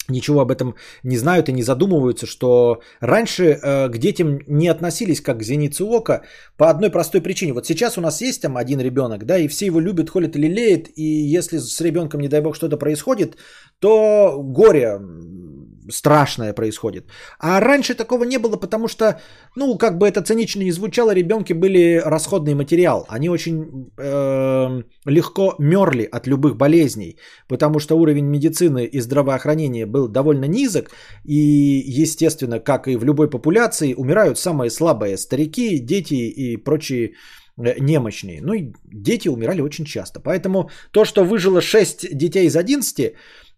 ничего об этом не знают и не задумываются, что раньше э, к детям не относились как к зенице ока по одной простой причине. Вот сейчас у нас есть там один ребенок, да, и все его любят, холят и лелеют, и если с ребенком, не дай бог, что-то происходит, то горе страшное происходит. А раньше такого не было, потому что, ну, как бы это цинично не звучало, ребенки были расходный материал. Они очень э, легко мерли от любых болезней, потому что уровень медицины и здравоохранения был довольно низок. И, естественно, как и в любой популяции, умирают самые слабые старики, дети и прочие э, немощные. Ну и дети умирали очень часто. Поэтому то, что выжило 6 детей из 11, э,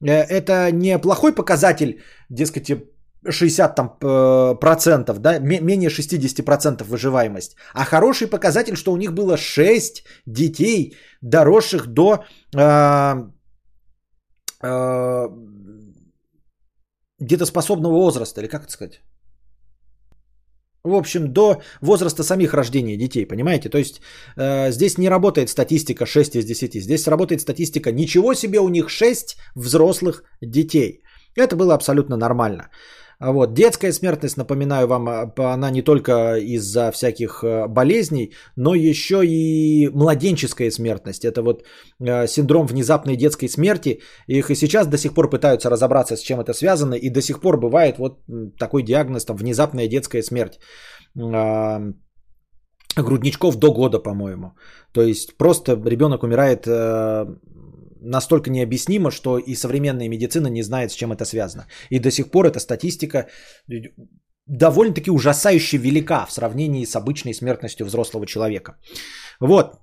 это не плохой показатель, дескать, 60 там, э, процентов, да, ме- менее 60 процентов выживаемость, а хороший показатель, что у них было 6 детей, доросших до э, э, детоспособного возраста, или как это сказать? В общем, до возраста самих рождения детей, понимаете? То есть э, здесь не работает статистика 6 из 10. Здесь работает статистика ничего себе у них 6 взрослых детей. Это было абсолютно нормально. А Вот. Детская смертность, напоминаю вам, а, она не только из-за всяких э, болезней, но еще и младенческая смертность. Это вот э, синдром внезапной детской смерти. Их и сейчас до сих пор пытаются разобраться, с чем это связано. И до сих пор бывает вот такой диагноз, там, внезапная детская смерть. А, грудничков до года, по-моему. То есть просто ребенок умирает э, настолько необъяснимо, что и современная медицина не знает, с чем это связано. И до сих пор эта статистика довольно-таки ужасающе велика в сравнении с обычной смертностью взрослого человека. Вот.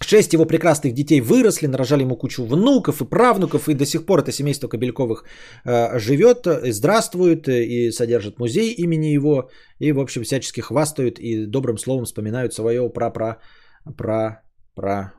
Шесть его прекрасных детей выросли, нарожали ему кучу внуков и правнуков, и до сих пор это семейство Кобельковых э, живет, э, здравствует э, и содержит музей имени его, и, в общем, всячески хвастают и добрым словом вспоминают своего пра-пра, пра-пра,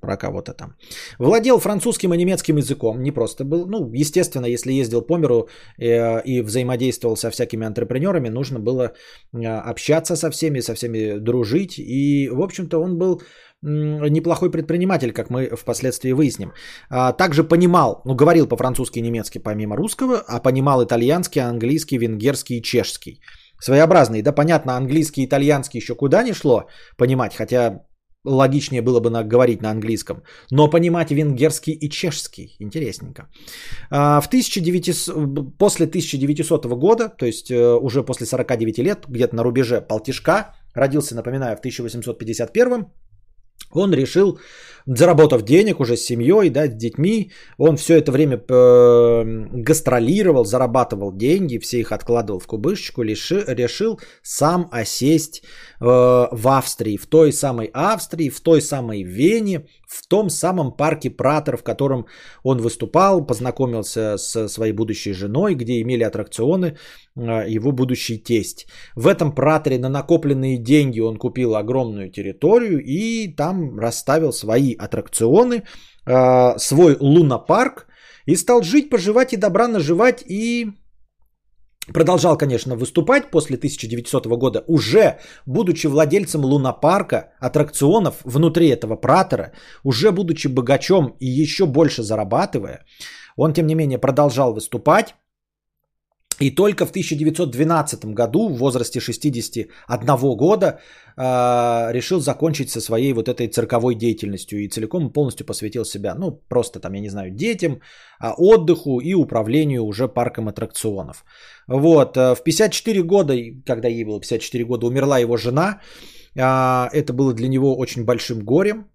про кого-то там. Владел французским и немецким языком, не просто был, ну, естественно, если ездил по миру э, и взаимодействовал со всякими антрепренерами, нужно было э, общаться со всеми, со всеми дружить, и, в общем-то, он был неплохой предприниматель, как мы впоследствии выясним. А, также понимал, ну, говорил по-французски и немецки помимо русского, а понимал итальянский, английский, венгерский и чешский. Своеобразный, да, понятно, английский, итальянский еще куда не шло понимать, хотя логичнее было бы говорить на английском, но понимать венгерский и чешский интересненько. А, в 1900, после 1900 года, то есть э, уже после 49 лет, где-то на рубеже полтишка, родился, напоминаю, в 1851 он решил, заработав денег уже с семьей, да, с детьми, он все это время э, гастролировал, зарабатывал деньги, все их откладывал в кубышечку, реши, решил сам осесть э, в Австрии, в той самой Австрии, в той самой Вене, в том самом парке Пратер, в котором он выступал, познакомился с своей будущей женой, где имели аттракционы э, его будущий тесть. В этом Пратере на накопленные деньги он купил огромную территорию и там расставил свои аттракционы, э, свой лунопарк и стал жить, поживать и добра наживать и Продолжал, конечно, выступать после 1900 года, уже будучи владельцем лунопарка, аттракционов внутри этого пратора, уже будучи богачом и еще больше зарабатывая, он, тем не менее, продолжал выступать. И только в 1912 году, в возрасте 61 года, э, решил закончить со своей вот этой цирковой деятельностью и целиком и полностью посвятил себя, ну, просто там, я не знаю, детям, а отдыху и управлению уже парком аттракционов. Вот, э, в 54 года, когда ей было 54 года, умерла его жена. Э, это было для него очень большим горем,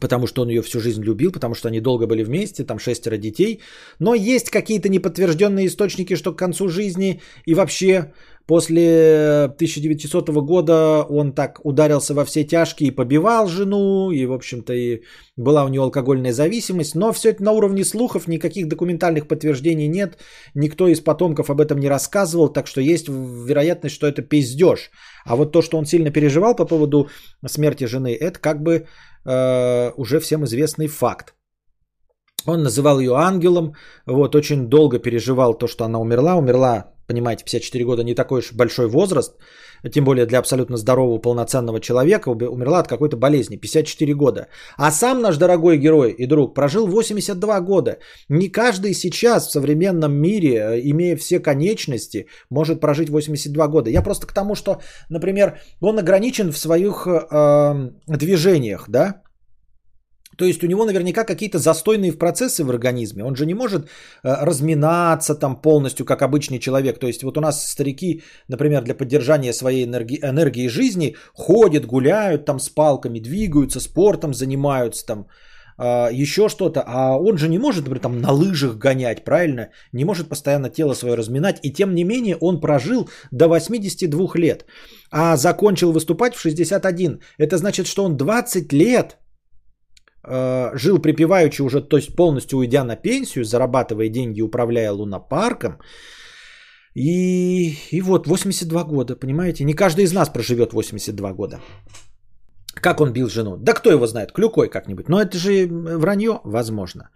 потому что он ее всю жизнь любил, потому что они долго были вместе, там шестеро детей. Но есть какие-то неподтвержденные источники, что к концу жизни и вообще после 1900 года он так ударился во все тяжкие и побивал жену, и, в общем-то, и была у него алкогольная зависимость. Но все это на уровне слухов, никаких документальных подтверждений нет, никто из потомков об этом не рассказывал, так что есть вероятность, что это пиздеж. А вот то, что он сильно переживал по поводу смерти жены, это как бы э, уже всем известный факт. Он называл ее ангелом, вот, очень долго переживал то, что она умерла. Умерла, понимаете, 54 года не такой уж большой возраст, тем более для абсолютно здорового, полноценного человека, умерла от какой-то болезни, 54 года. А сам наш дорогой герой и друг прожил 82 года. Не каждый сейчас в современном мире, э, имея все конечности, может прожить 82 года. Я просто к тому, что, например, он ограничен в своих э, движениях, да, то есть у него наверняка какие-то застойные процессы в организме. Он же не может э, разминаться там полностью, как обычный человек. То есть вот у нас старики, например, для поддержания своей энергии, энергии жизни ходят, гуляют там с палками, двигаются, спортом занимаются там э, еще что-то, а он же не может, например, там на лыжах гонять, правильно? Не может постоянно тело свое разминать, и тем не менее он прожил до 82 лет, а закончил выступать в 61. Это значит, что он 20 лет жил припеваючи уже, то есть полностью уйдя на пенсию, зарабатывая деньги, управляя лунопарком. И, и вот 82 года, понимаете? Не каждый из нас проживет 82 года. Как он бил жену? Да кто его знает, клюкой как-нибудь. Но это же вранье, возможно.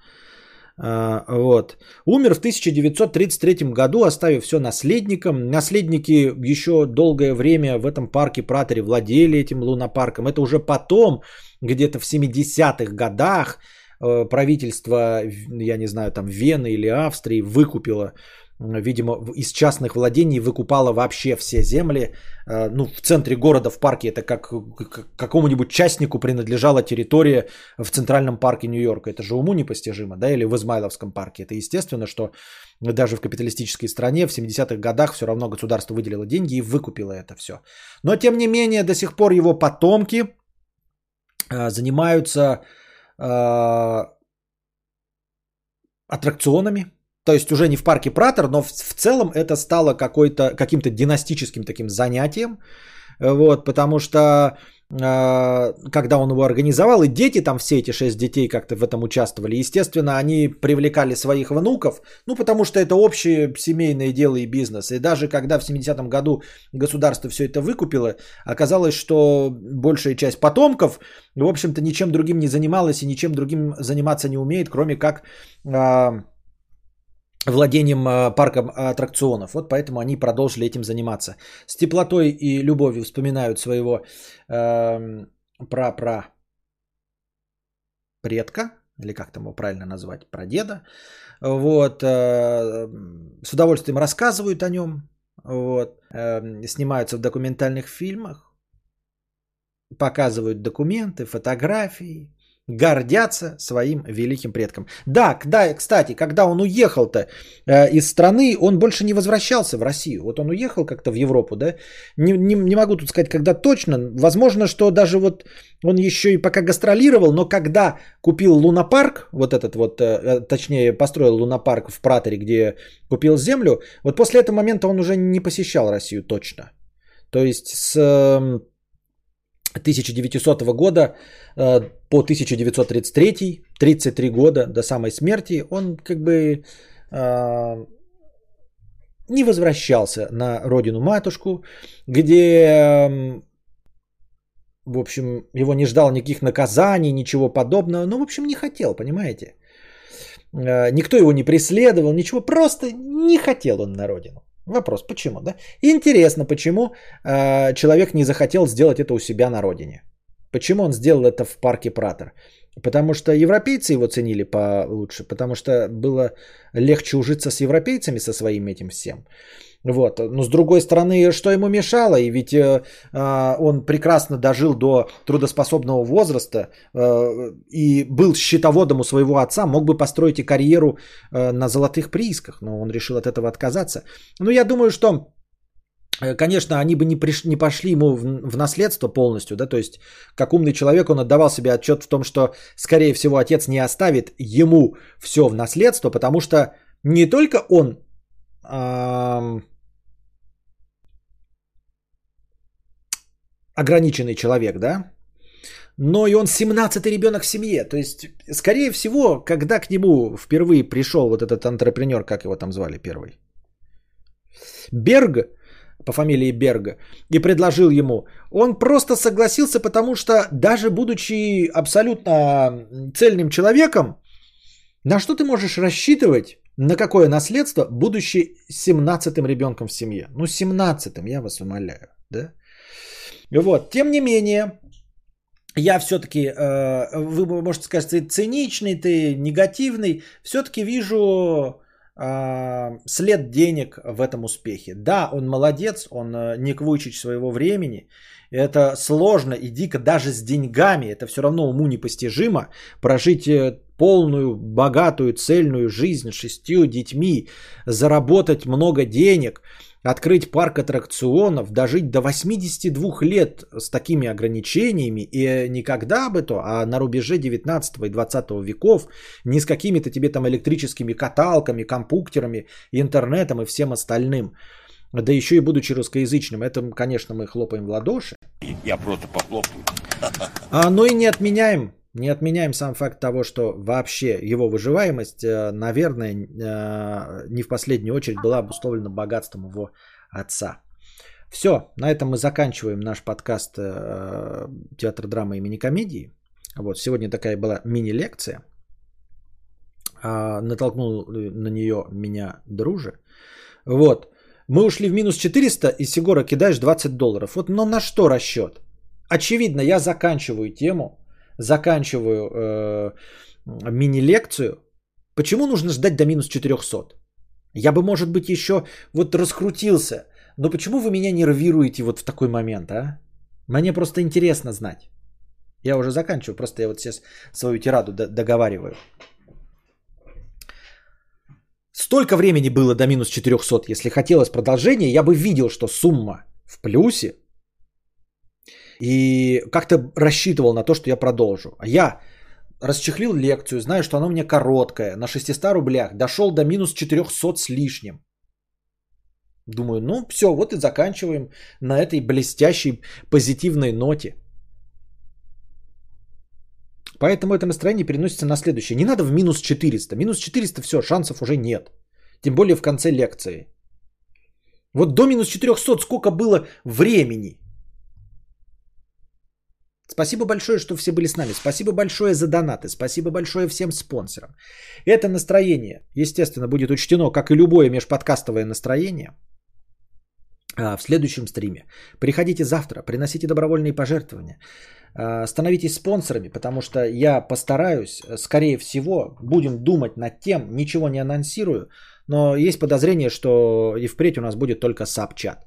А, вот. Умер в 1933 году, оставив все наследникам. Наследники еще долгое время в этом парке Праторе владели этим лунопарком. Это уже потом, где-то в 70-х годах, э, правительство, я не знаю, там Вены или Австрии выкупило видимо, из частных владений выкупала вообще все земли. Э, ну, в центре города, в парке, это как какому-нибудь частнику принадлежала территория в Центральном парке Нью-Йорка. Это же уму непостижимо, да, или в Измайловском парке. Это естественно, что даже в капиталистической стране в 70-х годах все равно государство выделило деньги и выкупило это все. Но, тем не менее, до сих пор его потомки занимаются э, аттракционами, то есть уже не в парке Пратер, но в, целом это стало какой-то, каким-то династическим таким занятием. Вот, потому что э, когда он его организовал, и дети там, все эти шесть детей как-то в этом участвовали. Естественно, они привлекали своих внуков, ну, потому что это общее семейное дело и бизнес. И даже когда в 70-м году государство все это выкупило, оказалось, что большая часть потомков, в общем-то, ничем другим не занималась и ничем другим заниматься не умеет, кроме как э, владением э, парком аттракционов. Вот поэтому они продолжили этим заниматься. С теплотой и любовью вспоминают своего э, пра-пра предка, или как там его правильно назвать, прадеда. Вот, э, с удовольствием рассказывают о нем, вот, э, снимаются в документальных фильмах, показывают документы, фотографии, гордятся своим великим предком. Да, да, кстати, когда он уехал-то э, из страны, он больше не возвращался в Россию. Вот он уехал как-то в Европу, да. Не, не, не могу тут сказать, когда точно. Возможно, что даже вот он еще и пока гастролировал, но когда купил лунопарк, вот этот вот, э, э точнее, построил лунопарк в Пратере, где купил землю, вот после этого момента он уже не посещал Россию точно. То есть с... Э, 1900 года э, по 1933, 33 года до самой смерти, он как бы э, не возвращался на родину матушку, где, в общем, его не ждал никаких наказаний, ничего подобного. Ну, в общем, не хотел, понимаете? Э, никто его не преследовал, ничего, просто не хотел он на родину. Вопрос, почему, да? Интересно, почему э, человек не захотел сделать это у себя на родине? Почему он сделал это в парке Пратер? Потому что европейцы его ценили получше, потому что было легче ужиться с европейцами со своим этим всем. Вот. Но с другой стороны, что ему мешало? И ведь э, а, он прекрасно дожил до трудоспособного возраста э, и был счетоводом у своего отца, мог бы построить и карьеру э, на золотых приисках, но он решил от этого отказаться. Но я думаю, что э, Конечно, они бы не, приш... не пошли ему в, в наследство полностью, да, то есть как умный человек он отдавал себе отчет в том, что, скорее всего, отец не оставит ему все в наследство, потому что не только он эм, ограниченный человек, да, но и он 17-й ребенок в семье. То есть, скорее всего, когда к нему впервые пришел вот этот антрепренер, как его там звали первый, Берг, по фамилии Берга, и предложил ему, он просто согласился, потому что даже будучи абсолютно цельным человеком, на что ты можешь рассчитывать, на какое наследство, будучи 17-м ребенком в семье? Ну, 17-м, я вас умоляю, да? Вот, тем не менее, я все-таки, э, вы можете сказать, ты циничный, ты негативный, все-таки вижу след денег в этом успехе. Да, он молодец, он э, Ник Вуйчич своего времени. Это сложно и дико даже с деньгами. Это все равно уму непостижимо. Прожить полную, богатую, цельную жизнь с шестью детьми, заработать много денег – открыть парк аттракционов, дожить до 82 лет с такими ограничениями, и никогда бы то, а на рубеже 19 и 20 веков, не с какими-то тебе там электрическими каталками, компьютерами, интернетом и всем остальным, да еще и будучи русскоязычным, это, конечно, мы хлопаем в ладоши. Я просто похлопаю. А, но и не отменяем не отменяем сам факт того, что вообще его выживаемость, э, наверное, э, не в последнюю очередь была обусловлена богатством его отца. Все, на этом мы заканчиваем наш подкаст э, «Театр драмы и мини-комедии». Вот, сегодня такая была мини-лекция. А, натолкнул на нее меня друже. Вот. Мы ушли в минус 400, и Сигора кидаешь 20 долларов. Вот, но на что расчет? Очевидно, я заканчиваю тему заканчиваю э, мини-лекцию, почему нужно ждать до минус 400? Я бы, может быть, еще вот раскрутился, но почему вы меня нервируете вот в такой момент, а? Мне просто интересно знать. Я уже заканчиваю, просто я вот сейчас свою тираду договариваю. Столько времени было до минус 400, если хотелось продолжения, я бы видел, что сумма в плюсе, и как-то рассчитывал на то, что я продолжу. А я расчехлил лекцию, знаю, что она у меня короткая, на 600 рублях, дошел до минус 400 с лишним. Думаю, ну все, вот и заканчиваем на этой блестящей позитивной ноте. Поэтому это настроение переносится на следующее. Не надо в минус 400. Минус 400 все, шансов уже нет. Тем более в конце лекции. Вот до минус 400 сколько было времени? Спасибо большое, что все были с нами. Спасибо большое за донаты. Спасибо большое всем спонсорам. Это настроение, естественно, будет учтено, как и любое межподкастовое настроение а, в следующем стриме. Приходите завтра, приносите добровольные пожертвования. А, становитесь спонсорами, потому что я постараюсь, скорее всего, будем думать над тем, ничего не анонсирую, но есть подозрение, что и впредь у нас будет только саб-чат.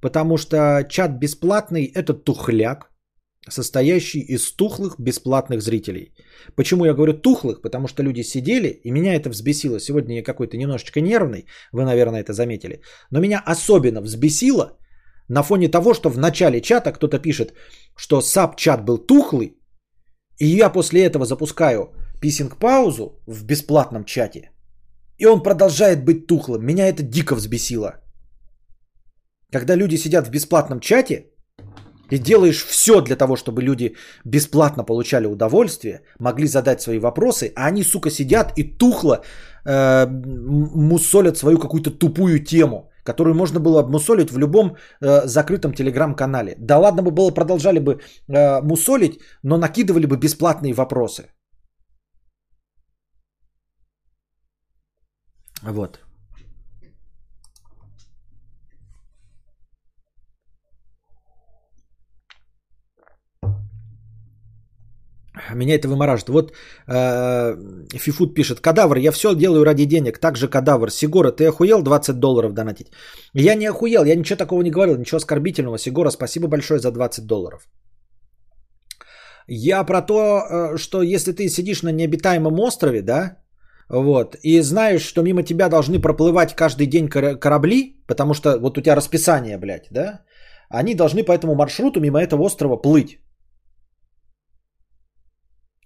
Потому что чат бесплатный – это тухляк, состоящий из тухлых бесплатных зрителей. Почему я говорю тухлых? Потому что люди сидели, и меня это взбесило. Сегодня я какой-то немножечко нервный, вы, наверное, это заметили. Но меня особенно взбесило на фоне того, что в начале чата кто-то пишет, что саб-чат был тухлый, и я после этого запускаю писинг-паузу в бесплатном чате, и он продолжает быть тухлым. Меня это дико взбесило. Когда люди сидят в бесплатном чате, и делаешь все для того, чтобы люди бесплатно получали удовольствие, могли задать свои вопросы, а они, сука, сидят и тухло э, мусолят свою какую-то тупую тему, которую можно было обмусолить в любом э, закрытом телеграм-канале. Да ладно бы было, продолжали бы э, мусолить, но накидывали бы бесплатные вопросы. Вот. Меня это вымораживает. Вот э, Фифут пишет, кадавр, я все делаю ради денег, также кадавр. Сигора, ты охуел 20 долларов донатить? Я не охуел, я ничего такого не говорил, ничего оскорбительного. Сигора, спасибо большое за 20 долларов. Я про то, э, что если ты сидишь на необитаемом острове, да, вот, и знаешь, что мимо тебя должны проплывать каждый день корабли, потому что вот у тебя расписание, блядь, да, они должны по этому маршруту мимо этого острова плыть.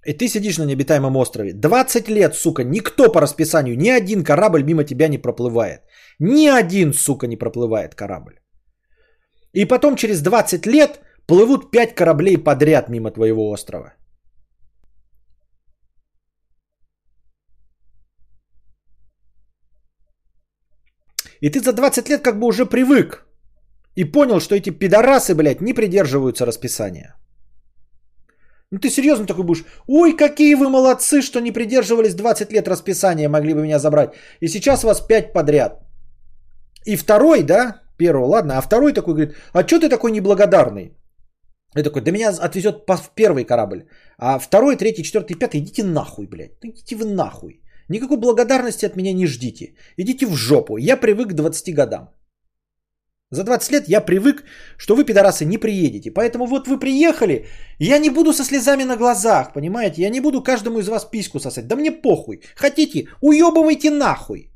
И ты сидишь на необитаемом острове. 20 лет, сука, никто по расписанию, ни один корабль мимо тебя не проплывает. Ни один, сука, не проплывает корабль. И потом через 20 лет плывут 5 кораблей подряд мимо твоего острова. И ты за 20 лет как бы уже привык. И понял, что эти пидорасы, блядь, не придерживаются расписания. Ну ты серьезно такой будешь? Ой, какие вы молодцы, что не придерживались 20 лет расписания, могли бы меня забрать. И сейчас вас 5 подряд. И второй, да, первого, ладно, а второй такой говорит, а что ты такой неблагодарный? Я такой, да меня отвезет в первый корабль. А второй, третий, четвертый, пятый, идите нахуй, блядь. Ну, идите вы нахуй. Никакой благодарности от меня не ждите. Идите в жопу. Я привык к 20 годам. За 20 лет я привык, что вы, пидорасы, не приедете. Поэтому вот вы приехали, я не буду со слезами на глазах, понимаете? Я не буду каждому из вас письку сосать. Да мне похуй. Хотите, уебывайте нахуй.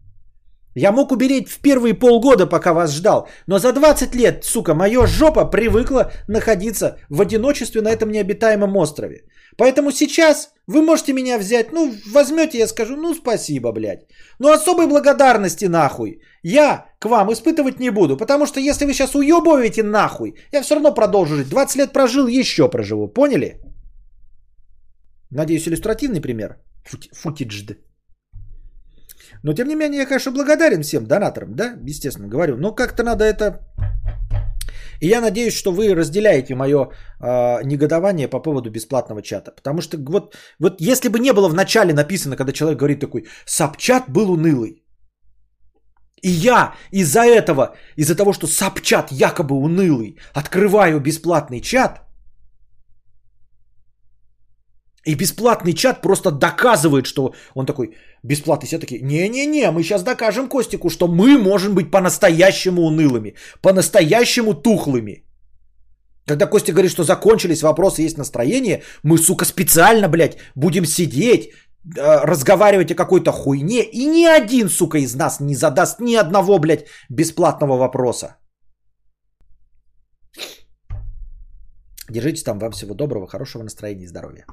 Я мог убереть в первые полгода, пока вас ждал. Но за 20 лет, сука, моя жопа привыкла находиться в одиночестве на этом необитаемом острове. Поэтому сейчас вы можете меня взять, ну, возьмете, я скажу, ну, спасибо, блядь. Но особой благодарности нахуй я к вам испытывать не буду, потому что если вы сейчас уебываете нахуй, я все равно продолжу жить. 20 лет прожил, еще проживу, поняли? Надеюсь, иллюстративный пример. Футиджд. Но тем не менее, я, конечно, благодарен всем донаторам, да, естественно, говорю. Но как-то надо это и я надеюсь, что вы разделяете мое э, негодование по поводу бесплатного чата. Потому что вот, вот если бы не было в начале написано, когда человек говорит такой, сапчат был унылый. И я из-за этого, из-за того, что сапчат якобы унылый, открываю бесплатный чат, и бесплатный чат просто доказывает, что он такой бесплатный. Все такие, не-не-не, мы сейчас докажем Костику, что мы можем быть по-настоящему унылыми, по-настоящему тухлыми. Когда Костя говорит, что закончились вопросы, есть настроение, мы, сука, специально, блядь, будем сидеть, э, разговаривать о какой-то хуйне, и ни один, сука, из нас не задаст ни одного, блядь, бесплатного вопроса. Держитесь там, вам всего доброго, хорошего настроения и здоровья.